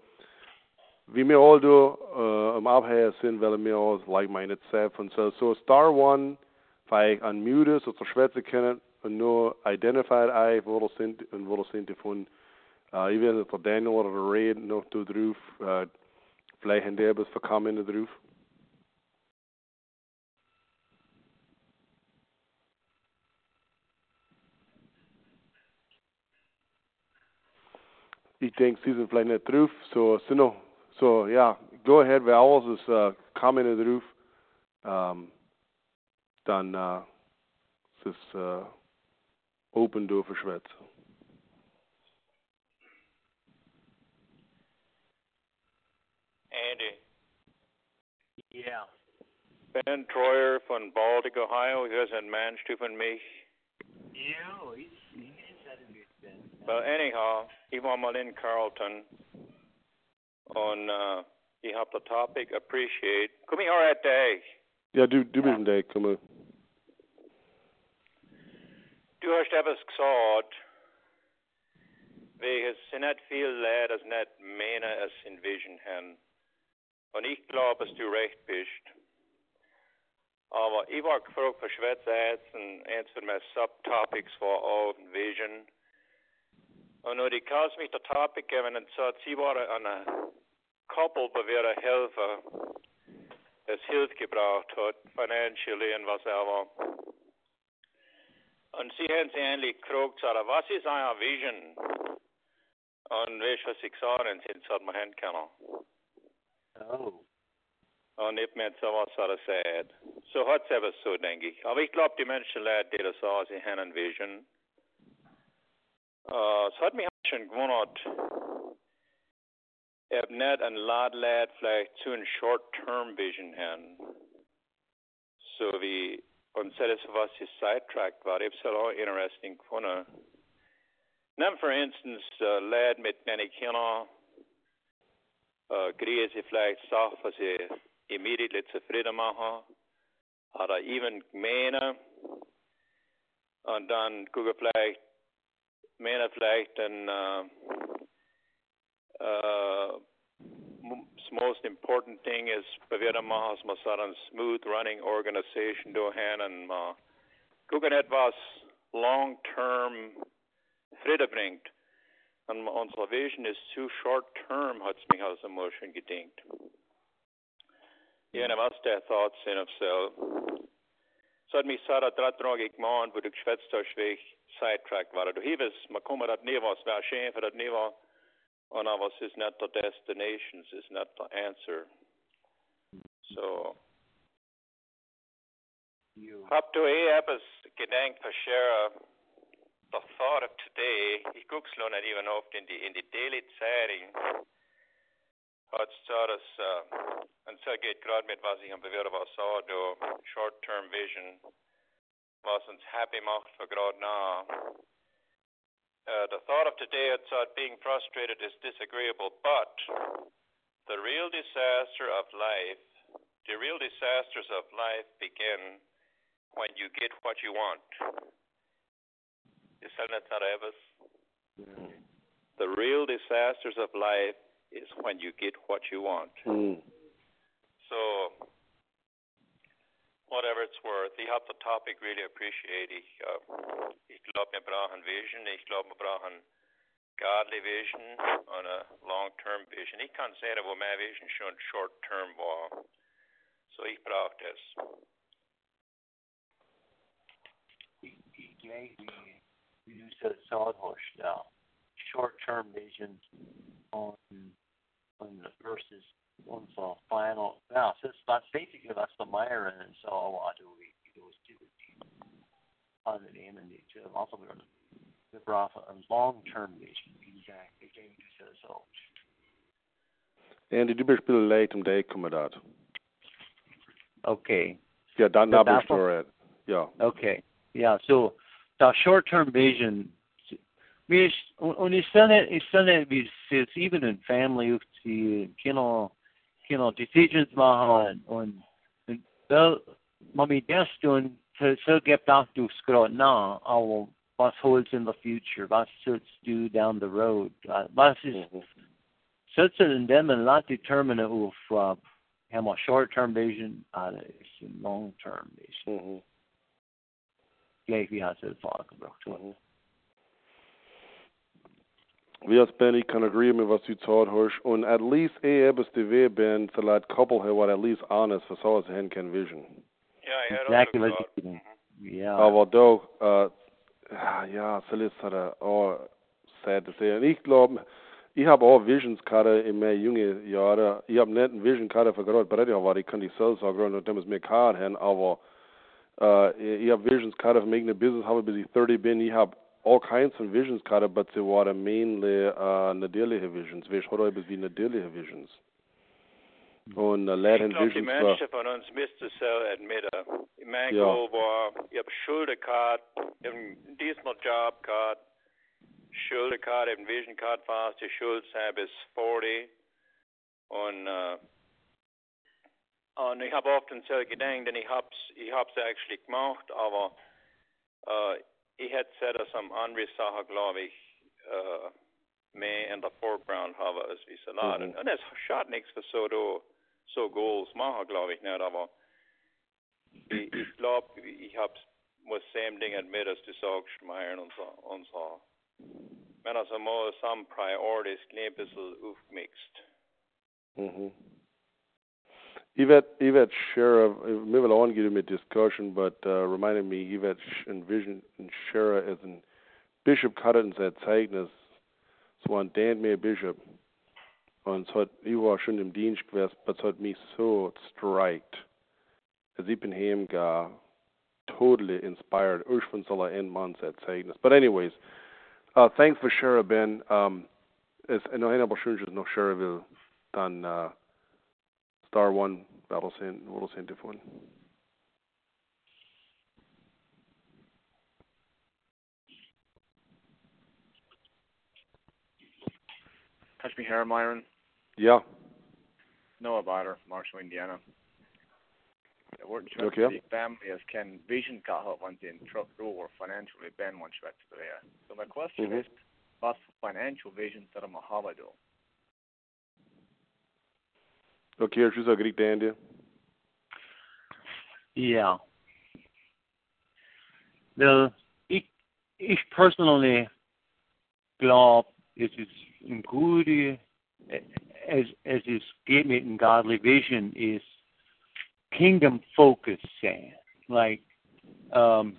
wie wir alle do, uh, am Abhängen sind, weil wir all like-minded sind. Und so, so Star One, weil ich unmute, so zur Schwätze können, und nur identified ei, wo das sind, und wo das sind von, uh, ich weiß nicht, Daniel oder der Ray noch drauf, uh, Vielleicht Liggen der bez verkamen eruf. Ik denk, ze zijn vielleicht net eruf. So, sino, so, ja, go ahead, wer wij alles is eh, uh, kamen eruf. Um, ehm, dan uh, is het uh, open door für verschwetsen. 1990. Ja. Ben Troyer from Baltic, Ohio. He was ein Mensch von mich. Ja, he's, he's had a good Ben. Well, anyhow, ich war mal in Carlton. Und uh, ich habe das Topic appreciate. Come here at Day. Yeah, do do bist ein Day, komm mal. Du hast etwas gesagt, welches sind nicht viele Leute, das nicht Männer es in Vision haben. Und ich glaube, dass du recht bist. Aber ich war gefragt für Schwätze eins von meinen Subtopics war auch Vision. Und nur die kannst mich der Topic geben und sagt, sie war eine Couple, bei der Helfer, das Hilfe gebraucht hat, financially und was auch immer. Und sie haben sie endlich gefragt, sagt, was ist eine Vision? Und weißt du, was ich gesagt habe? Sie hat mir hin können. Oh. Mir sowas hat er gesagt. So hat es aber so, denke ich. Aber ich glaube, die Menschen lernen, das sie haben eine Vision. Uh, hat mich schon gewundert, ob nicht ein Ladlad vielleicht zu ein Short-Term-Vision haben. So wie, und das was sie sidetracked war. Ich habe es auch interesting gefunden. Nimm instance, uh, Lad mit meinen Kindern, sie vielleicht Sachen, was sie immediately zufrieden machen, oder even Gemeinde, und dann gucke vielleicht, meine vielleicht ein, uh, uh, most important thing is beweerde man als so een smooth running organization doorheen en uh, gucken etwas long term Friede bringt. Und unsere Vision ist zu short term, hat es mich als Emotion gedingt. Ja, was der Thoughts sind auf so. So hat mich Sarah dratragig gemacht, wo du geschwätzt hast, wie ich sidetrack war. Du hiebst, man kommt das nie was, wäre schön für das nie war. Und aber es ist nicht der Destination, es ist nicht der Answer. So. You. Habt du eh etwas gedenkt für Shara? The thought of today, guck's noch nicht even oft in the, in die Daily Zeitung. Hat dass, uh, und so geht gerade was ich am Bewerber was sah, du, Short-Term Vision, was uns happy macht für gerade nah. Uh, the thought of today uh, being frustrated is disagreeable, but the real disaster of life, the real disasters of life begin when you get what you want. Is that not Eves? The real disasters of life is when you get what you want. Mm. So, whatever it's worth, ich habe the topic really appreciate. Ich, uh, ich glaube, wir brauchen Vision. Ich glaube, wir brauchen godly vision und a long-term vision. Ich kann sehen, wo meine Vision schon short-term war. so ich brauche das. we do said Sawhorse now. Short-term vision on on the versus onze final. Ja, så wat basically wat de Meyer en zo wat do we do is do on the name and the also we the brought a long-term vision. Exactly. They do said so. En du spiller late om dag kommer dat. Okay. Ja, dan na står Ja. Okay. Yeah, so the short-term vision vi och i stället istället vi ses even in family upp till kino kino decisions man har och då man blir dessutom så så get back to skrot na av vad holds in the future vad suits do down the road vad is mm -hmm. such an them a lot determine of uh, have a short term vision uh, long term vision. Mm -hmm. Ja, vi har sett folk brukt. Mm -hmm. Vi har spänt kan agree med vad du sa hörs och at least är ebes det vi ben så att couple här var at least honest för så att hen kan vision. Ja, jag Exactly vad du Ja. Aber då uh, ja, så lite sådär och sad to say. Och jag glaube ich habe auch Visions gerade in meinen jungen Jahren. Ich habe nicht eine Vision gerade für gerade bei der war ich kann die selbst sagen und dem ist mir klar hin, aber uh, ich habe Visions gerade für meine Business habe bis ich 30 bin. Ich habe all kinds of visions gerade, but sie waren mainly uh, natürliche Visions. Weißt du, heute wie natürliche Visions. Und uh, leeren Visions. Die Menschen von uns müssten so admitten. Mein ja. Goal war, ich habe Schulden gehabt, ich habe diesmal Job gehabt, Schulden gehabt, ich habe Vision gehabt, fast die Schuld bis 40. Und, uh, und ich habe oft so gedacht, denn ich habe es ich hab's actually gemacht, aber uh, ich hätte sett det som andra saker, glaube ich, uh, med in the foreground habe als vi salaten. Mm. Och det schadet nichts för så då, så goals man har, glaube ich, nicht, aber ich, ich glaube, ich habe muss same Ding mit, als du sagst, Meier und so, und so. Men alltså, må some priorities blir ein bisschen aufgemixt. Mhm. Yvette, Yvette Shera, maybe I want to get him a discussion, but uh, reminded me, Yvette Vision and Shera as in Bishop Cutton sein Zeugnis, so ein Dan mehr Bishop. Und es hat, ich war schon im Dienst gewesen, aber es hat mich so strikt. Als ich bin heimgegangen, totally inspired. Ursprünglich von so ein Mann sein Zeugnis. But anyways, uh, thanks for Shera, Ben. Um, es, noch einer, aber schön, noch will, dann, uh, star one battle sand little sand diff one. Touch me here, Myron. Yeah. Noah Bader, Marshall, Indiana. Vårt okay. family can vision kaha once in truck or financially ben one shwet there. So my question mm-hmm. is, what's financial vision that I'm a holiday? Synes jeg Dan, det. Yeah. Well, ich, ich personally glaube, es ist ein gute, as, as es geht mit einem godly vision, is kingdom focus Like, um,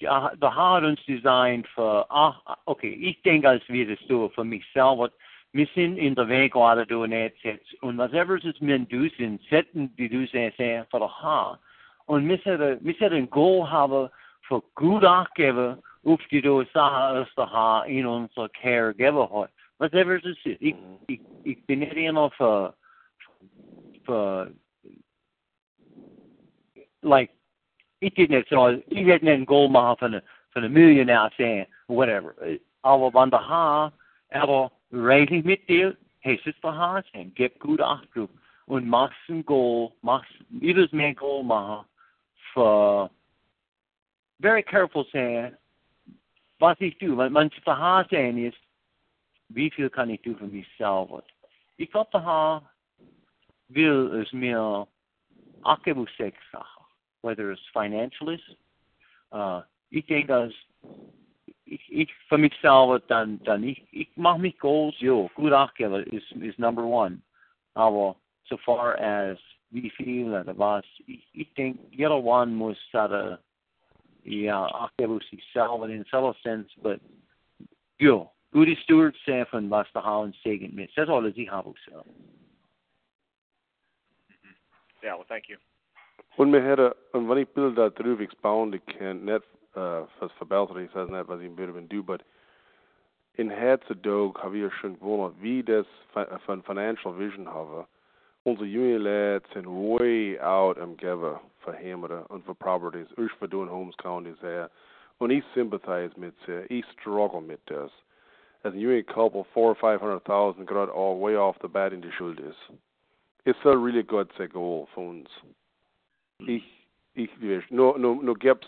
the heart uns designed for, ah, okay, ich denke, als wir so für mich selber Missing in the väg och alla då nätsets. Och whatever is min dusin, sätten de du säger för att ha. Och missar missar en goal have för god akeva upp till då sa öster ha inom så caregiver har. Whatever is it. Ik ik ik bin inte en för för like it didn't so you get en goal ma för en för en millionaire saying whatever. Alla banda ha eller Rating mit dir, Jesus verhasen, gib gut Achtung und machst ein Goal, machst Goal machen für very careful sein, was ich tue, weil man verhasen ist, wie viel kann ich tun für mich selber. Ich glaube, da will es mir Sachen, whether it's financial ist, uh, ich denke, ich, ich für mich selber dann, dann ich, ich mache mich Goals, jo, gut Achgeber ist, ist number one. Aber so far as vi feel at det var, I think the one was sort of, eh, ja, aktivus i selv in subtle sense, but jo, gode stewardsafen was der har en second med. Så tror jeg, de har også. Yeah, well, thank you. Und wir hätten, und wenn ich Bilder darüber expounded kann, nicht uh, fürs Verbessern, ich sage nicht, was ich würde do, but in Herzog habe ich schon gewundert, wie das von Financial Vision habe. Onze jonge lads zijn way out am geben für Hemere und für Properties. Ich doen Holmes County sehr. Und ich sympathize mit sie. Ich struggle mit das. As a young couple, four or five hundred thousand, gerade all way off the bat in die Schuld ist. It's a really good goal für uns. Ich, ich no, no, no gibt's,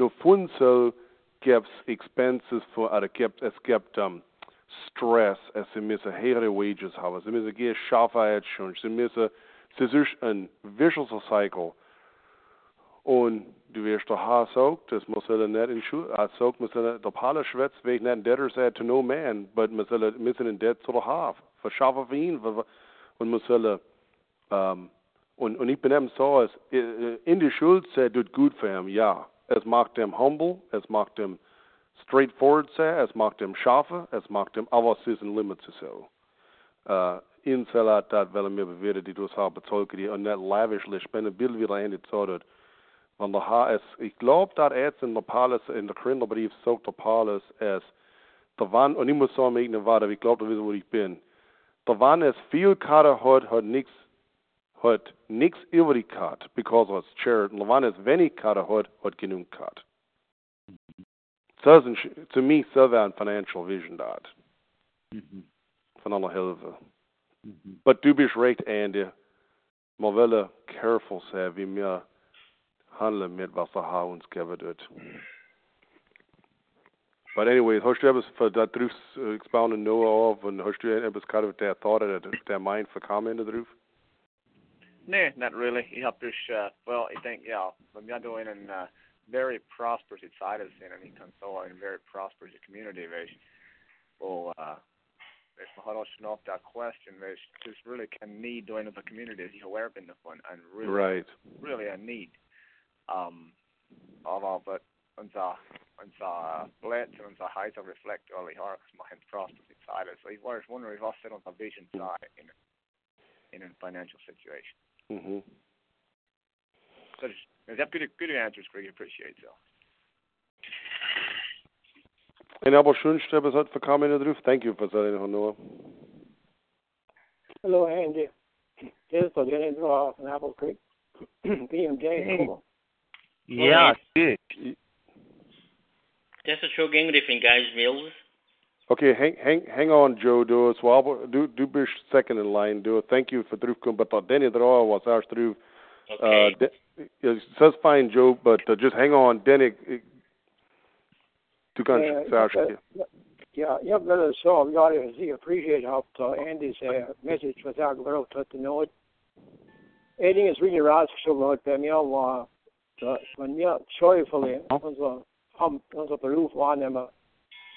no Funzel gibt's expenses für, oder gibt, es gibt, um, stress as ze missen hele wages hebben. Ze missen geen schaafheid schon. Ze missen, ze is een vicious cycle. Und du wirst doch Hass auch, das muss er nicht in Schule, als auch muss er der Palle schwätzt, ich nicht debtor said to no man, but muss er müssen in debt zu der Haf. Verschaffen für ihn, und muss er, um, und, und ich bin eben so, es, in die Schule, es tut gut für ihn, ja. Es macht ihm humble, es macht ihm straightforward säga, es macht dem scharfe, es macht dem aber limits so. Uh, in att väl mer bevirra de dos har betolka de och net lavishly spänna bild vid en det sådant. Man det har es, ich glaub dat äts in der Paulus, in der Korintherbrief sagt der Paulus es, der wann, und ich muss sagen, ich nicht weiter, ich glaub, du wissen, wo ich bin. Der wann es viel Karte hat, hat nix, hat nix übrig gehabt, because. Und der wann es wenig Karte hat, hat genug gehabt doesn't to me var en financial vision dat. Mm-hmm. Van alle helve. Mm-hmm. But du bist recht, Andy. Man will careful sein, wie wir handeln mit was der Herr uns geben wird. But anyway, hast du etwas für das drauf expounded Noah auf und hast du etwas gerade der Thought oder der Mind für Kommentare drauf? Nee, not really. Ich hab dus, uh, well, ich denke, ja, wenn wir da in ein uh, very prosperous side of sin and kan så en very prosperous community which well uh if man off that question which just really can need doing of the community you aware in the fun and really right. really a need um all but unser unser blät und unser heißer reflect all the hearts my prosperous side so I was wondering if I sit on the vision side in in a financial situation. Mhm. So just That's good, good answers, Greg. Appreciate so. En aber schön, Stebbe, hat für Carmen drauf. Thank you for saying Noah. Hello, Andy. Just for getting draw from Apple Creek. BMJ. Yeah, good. That's a show gang in guys Mills. Okay, hang hang hang on, Joe. Do swab do do bist second in line. Do it. thank you for terugkomen. But Danny draw was ours through. Okay. Uh, it says fine, Joe, but uh, just hang on. Denny, du kan särskilt. Ja, jag vill så, jag ser appreciate how uh, Andy's uh, message was out very to know it. Edding is really rask så vad på mig var men jag joyfully alltså ham alltså på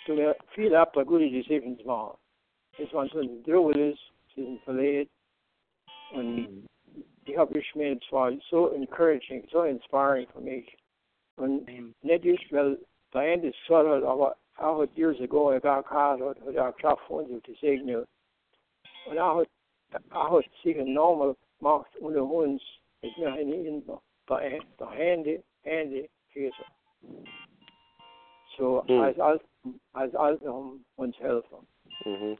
roof var när man skulle feel up the good decisions var. This one to do with this, season for late. And die habe ich mir zwar so encouraging, so inspiring for me. Und nicht just, weil bei Ende sort of, aber auch years ago, ich war gerade, hat er geschafft, uns zu segnen. Und auch, auch sich normal macht unter uns, ist mir in bei der Hände, Hände, Käse. So, mm. als, als, als Alten uns helfen. Mm-hmm.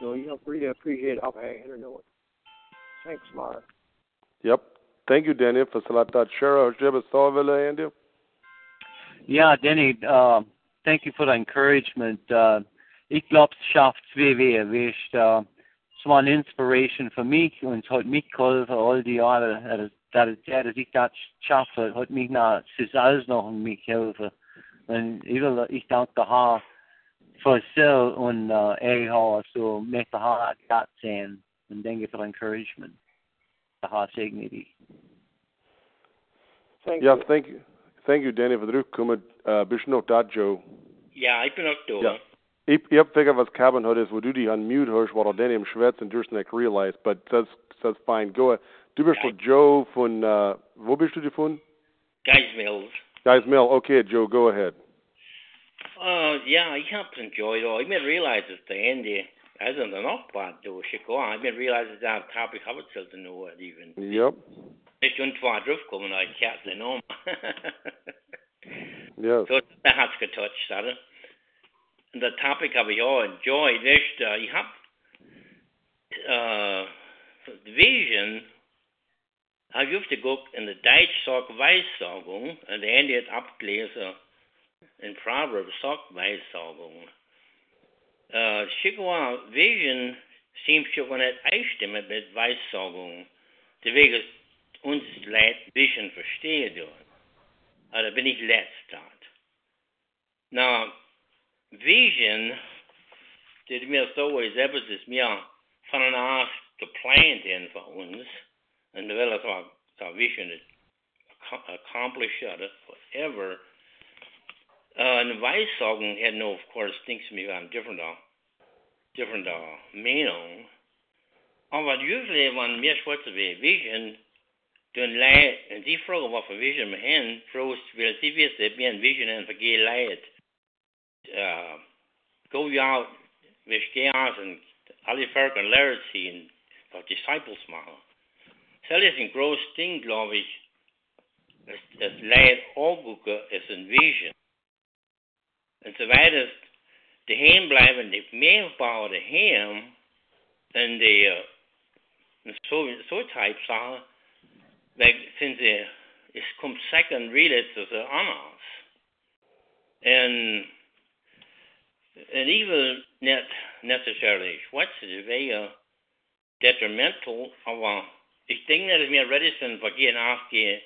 So, you know, really appreciate up here, Thanks, Mark. Yep. Thank you, Danny, for that share. Hast du etwas sagen Andy? Ja, Danny, uh, thank you for the encouragement. Uh, ich glaube, es schafft zwei Wege. Weißt, uh, es war eine Inspiration für mich und es hat mich geholfen, all die Jahre, dass, dass ich das schaffe, hat mich nach, es ist alles noch an mich helfen. Und ich, will, ich danke der Herr für es und uh, hat so, möchte Herr das sehen und danke für das Encouragement. ha segne Thank ja, you. thank you. Thank you, Danny, for the terugkomen. Uh, bist du nog daar, Joe? Ja, ik ben ook door. Ja. Ich, ich hab figured was Cabin hat ist, wo du die an Mute hörst, wo er dann im Schwätzen durchs nicht realize, but that's, that's fine. Go ahead. Du bist von Joe von, uh, wo bist du davon? Guys Mills. Guys Mill. Okay, Joe, go ahead. Uh, yeah, ich hab's enjoyed all. Ich didn't realize at the end, I don't know what do should go on. I didn't realize that topic habe ich selten know it even. Yep. Nicht und zwar draufkommen, als Kathleen um. Yes. So, that hat's getouched, oder? Und das Topic habe ich auch enjoyed. Du, ich hab, äh, Vision, habe ich oft geguckt in der Deutsch-Sag Weissagung, und der Ende hat abgelesen, in Proverbs. Äh, Schickwa Vision seems schon nicht einstimmen mit Weg ist uns leid Vision verstehen dort. Aber da ah, bin ich letzt dort. Na, Vision, das mir so ist, ist mir von einer Art geplant in für uns. Wir wollen so so Vision accomplish oder whatever. Uh, and Weissagen had no, of course, thinks me on different, uh, different uh, Meinung. Aber usually, wenn mir schwarz wie Vision, dann leid, und die Frage, was für Vision wir haben, frost, weil sie wissen, wir haben Vision und vergehen leid. Uh, go out, wir gehen aus und alle Völker lernen sie und Disciples machen. Das ist ein großes Ding, glaube ich. Es, es leid auch ist ein Vision. En terwijl het de heem blijven, de meerbouw de heem, en de uh, zo, zo type zaken, like, sinds ze, het komt second read to the honors. En, and even not necessarily what's the way detrimental, aber ich denke, dass wir ready sind, für gehen nachgehen,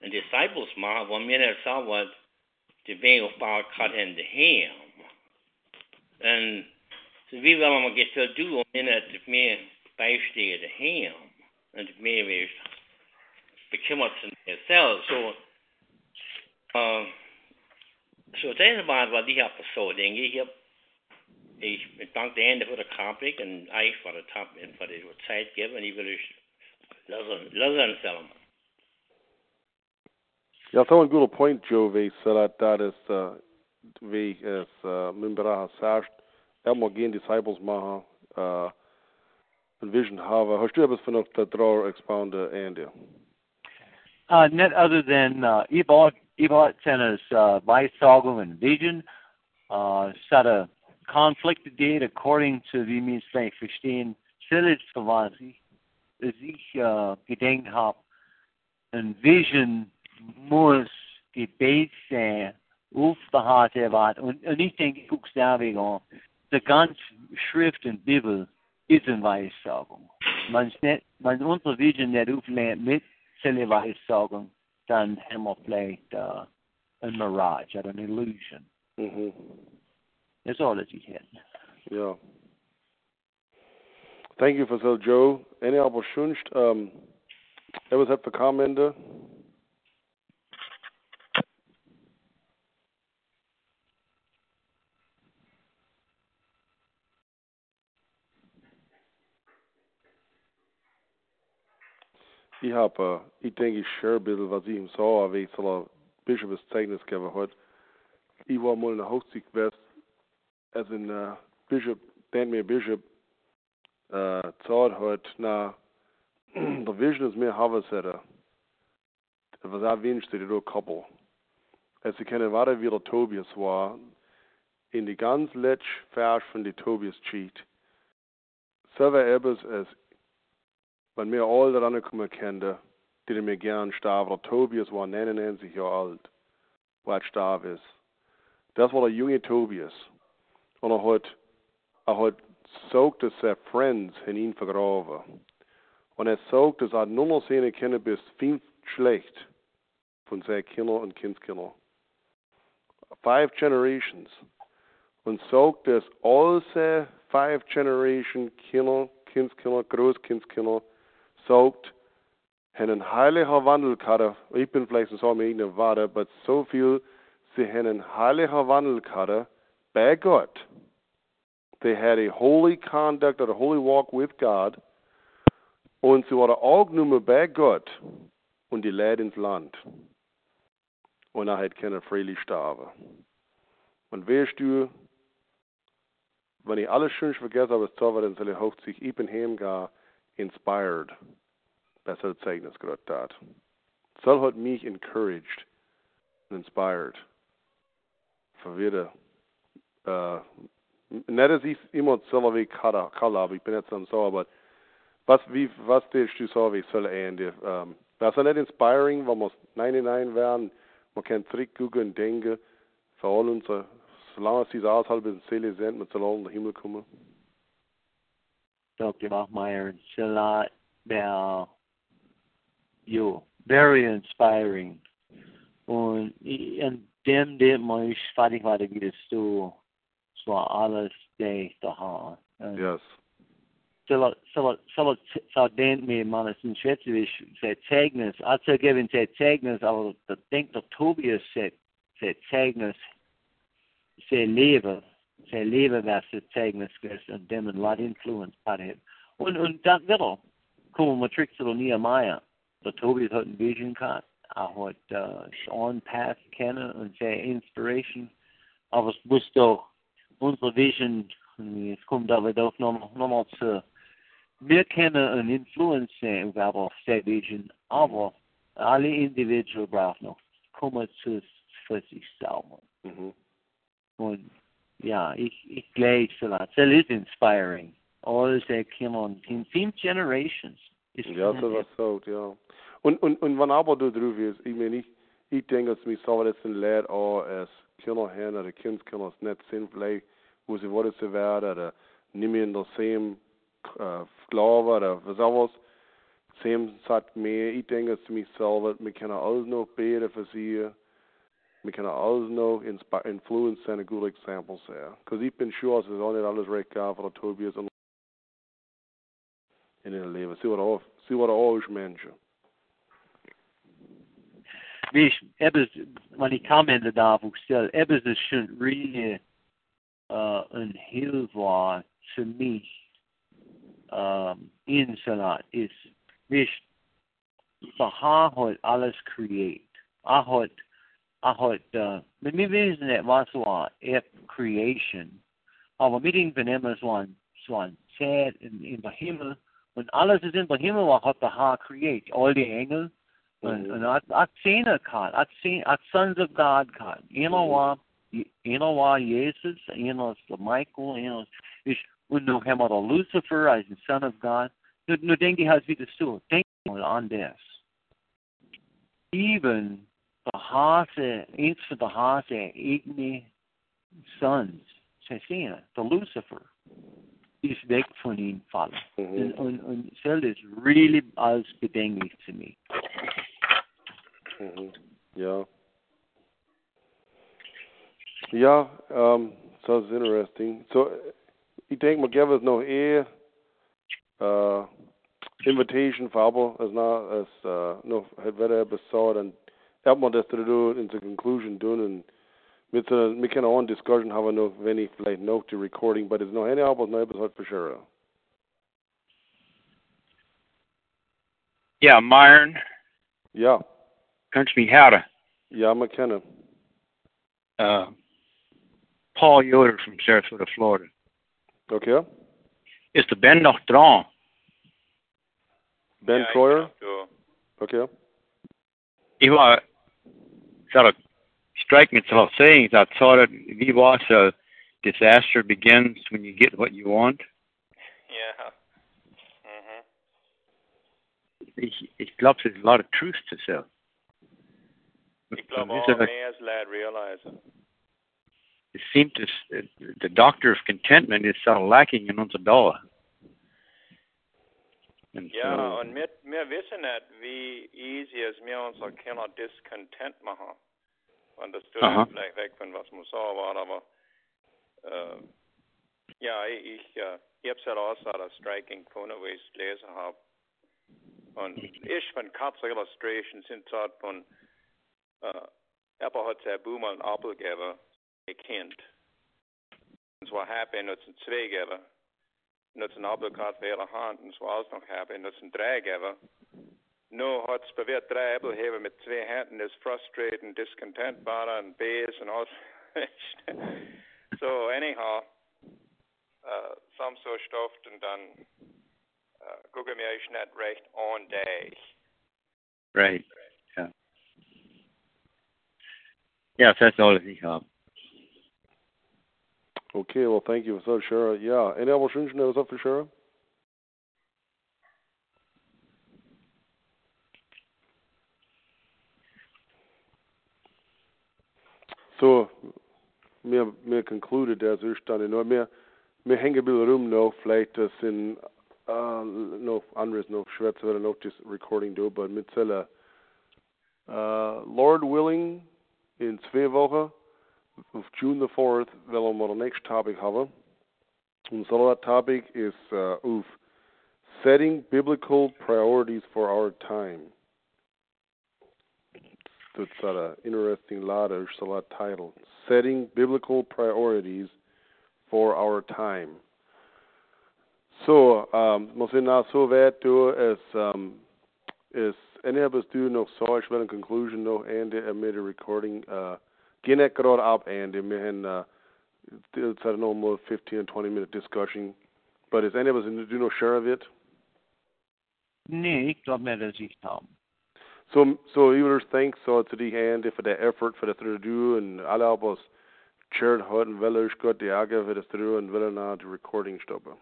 und disciples machen, wo wir nicht sagen, de ben of bar cut in de ham. En så vi om at get til du om en at det mere bijstede de ham. En det mere vil bekymret sig selv. Så, uh, så det er bare, hvad de her på så længe. Jeg, jeg danker det ene for det kaprik, og jeg for det top, for det var tid givet, og jeg vil lade den. Ja, så en god point, Joe, vi så at dat is, uh, vi is, uh, min bara har sagt, er må gen disciples maha, uh, en vision hava. Har du etwas von auf der draw expounde, Andy? Uh, net other than uh, Ebot, Ebot Center's uh, Weissagung and Vision, uh, sat a conflict date according to wie mir es vielleicht verstehen, Was ich, uh, gedenkt habe, ein Vision muss Gebet sein auf der Hart erwartet. Und, und ich denke, ich gucke es deswegen an. Die ganze Schrift und Bibel ist eine Weissagung. Man, nicht, man unsere Vision nicht auflernt mit seiner Weissagung, dann haben wir vielleicht uh, ein Mirage eine Illusion. Mhm. That's all that ich hätte. Ja. Thank you for so, Joe. Any aber schönst, um, etwas hat für Kommente? Ich habe, ich denke, ich share ein bisschen, was ich sah, wie ich so ein Bischof Zeugnis gegeben hat. Ich war mal in der als ein Bishop, mir Bishop, uh, gesagt hat, na, der Vision ist mehr Havasette. War auch wenig, die da koppel. Als ich kenne, war wie der Tobias war, in die ganz letzte Vers von die Tobias cheat. Selber etwas, als wenn mir all daran kommen kende, die mir gern starb, der Tobias war 99 Jahre alt, was starb ist. Das war der junge Tobias. Und er hat, er hat sogt es seine Friends in ihn vergraben. Und er sogt es, er nur noch seine Kinder bis fünf schlecht von seinen Kindern und Kindskindern. Five generations. Und sogt es all seine five generation Kinder, Kindskinder, Großkindskinder, sogt, einen heiliger Wandel gehabt. Ich bin vielleicht so mit ihnen warte, aber so viel, sie haben einen heiliger Wandel gehabt bei Gott. They had a holy conduct or a holy walk with God. Und sie waren aufgenommen bei Gott und die Leid ins Land. Und er hat keine freilich sterben. Und weißt du, wenn ich alles schön vergesse, aber es war, dann soll ich hauptsächlich ich bin heimgehen, inspired. Besser Zeugnis gerade dat. Soll hat mich encouraged and inspired. Verwirre. Äh, nicht, dass ich immer selber wie Kala habe, ich bin jetzt dann so, aber was, wie, was denkst du so, wie soll ende? Ähm, das ist nicht inspiring, wenn wir 99 werden, man kann zurückgucken und denken, für all unsere, solange sie außerhalb der Seele sind, wir sollen in den Himmel kommen. Dr. Bachmeyer, it's a lot about you. Very inspiring. Und in dem, dem man fertig war, geht es war da ha. Yes. Also geben aber denkt der Tobias seit seit Zeugnis, sei Leben, sei Leben, was seit Zeugnis ist und dem ein lot influence hat. Und, und das auch, kommen wir Tricks zu Nehemiah, der Tobias hat ein Vision gehabt, er hat uh, Sean Path kennen und sei Inspiration, aber es muss doch unsere Vision, es kommt aber doch nochmal noch mal zu wir können einen Influence sehen der Vision, aber alle Individuen brauchen noch kommen zu für sich selber. Mhm. Und ja, ich, ich glaube vielleicht, das ist inspiring. All came on in fünf generations. Ist Ja, so was so, ja. Und, und, und wenn aber du drauf ist, ich meine, ich, ich denke, dass mich so das ein auch als Kinder oder Kindskinder es nicht sind, vielleicht, wo sie werden, oder nicht mehr in der same uh, Glaube oder was auch was. Sam sagt mir, ich denke zu mich selber, wir können alles noch beten für sie. Wir können alles noch influence and good examples sein. Because ich bin sure, es ist auch nicht alles recht gab für Tobias und in ihrem Leben. Sie waren auch, sie waren auch Menschen. Wie ich, etwas, wenn ich Kommente darf, ich stelle, etwas ist schon really uh, Hilfe war für mich um, in Salat ist, ich, Sahar hat alles create. Er hat, er hat, uh, wir wissen nicht, was war F Creation, aber wir denken immer so ein, so ein in, in der Himmel, und alles ist in der Himmel, was hat der create, all die Engel, und, Mhm. und er hat, er Zehner gehabt, er hat, Zehn, hat Sons of God gehabt. Einer Mhm. war, einer war Jesus, der Michael, ich, und nu haben Lucifer als the Son of God. Denke ich halt wieder so, denk mal an das. Even der Hase, eins von der Hase, eigene Sons, sehen, der Lucifer, is weg von ihm fallen. Mhm. und, und ist really als bedenklich zu mir. Mhm. Ja. Ja, um, so it's interesting. So, ich denke, man gäbe es noch eh uh, Invitation für aber, als na, als uh, noch hat wieder etwas so, dann hat man das zu tun, in der Conclusion tun und mit so, wir können auch eine Diskussion haben, noch, wenn ich vielleicht noch die Recording, aber es ist noch eine Arbeit, noch etwas hat für sure. Yeah, Myron, Yeah. kannst mich hören. ja, man kann. Uh, Paul Yoder from Sarasota, Florida. Okay? Is de Ben nog dran? Ben ja, Troyer? glaub, Okay. Ik was, sort of strike me to saying that sort of wie was a disaster begins when you get what you want. Yeah. Mhm. Ich, ich glaube, there's a lot of truth to so. Ich glaube Is auch it a- mehr als Leute realisieren. It seems to uh, the doctor of contentment is uh-huh. sort of lacking in unser Dauer. And mm-hmm. Ja, so, und wir, wir wissen nicht, wie easy es mir unsere Kinder discontent machen. Und das tut Aha. vielleicht weg von was so war, aber äh, ja, ich, ich, äh, ich hab's ja auch so, Striking gefunden, wo ich es gelesen habe. Und ich von Katze Illustration sind dort von äh, Apple hat Buch mal ein Apple gegeben, Kind. Und var happy, nu en tvegever. Nu en abdelkat for hele handen, så var også nog happy, nu en dragever. Nu har het bevært dræbel have med twee handen, is frustrated and discontent, so anyhow, uh, some so stoft and dann uh, gucke mir ich nicht recht on day. Right. Yeah. Yes, that's all that ich habe. Okay, well, thank you that, Shara. Ja, any other wünschen, was up for Shara? So, mir, mir concluded as er stand in, mir, mir hängen ein rum noch, vielleicht das in, uh, noch anderes noch schwätze, wenn noch das Recording do, but mit uh, Lord willing, in zwei Wochen, of June the 4th, willen we the next topic hebben. And so that topic is uh, of setting biblical priorities for our time. That's an interesting ladder, so that title. Setting biblical priorities for our time. Så, um, måste na så vet du is um, is any of us do nog så ich will in conclusion nog and I made a recording uh Ek rot up and had uh it's a normal 15 and 20 minute discussion. But is any of us do no share of it? Nee, ik glaube mehr, dass ich habe. So, so ieders thanks so to die hand for the effort for the to do and alle of us shared hut and well is good the aga for the through and well na the recording stoppen.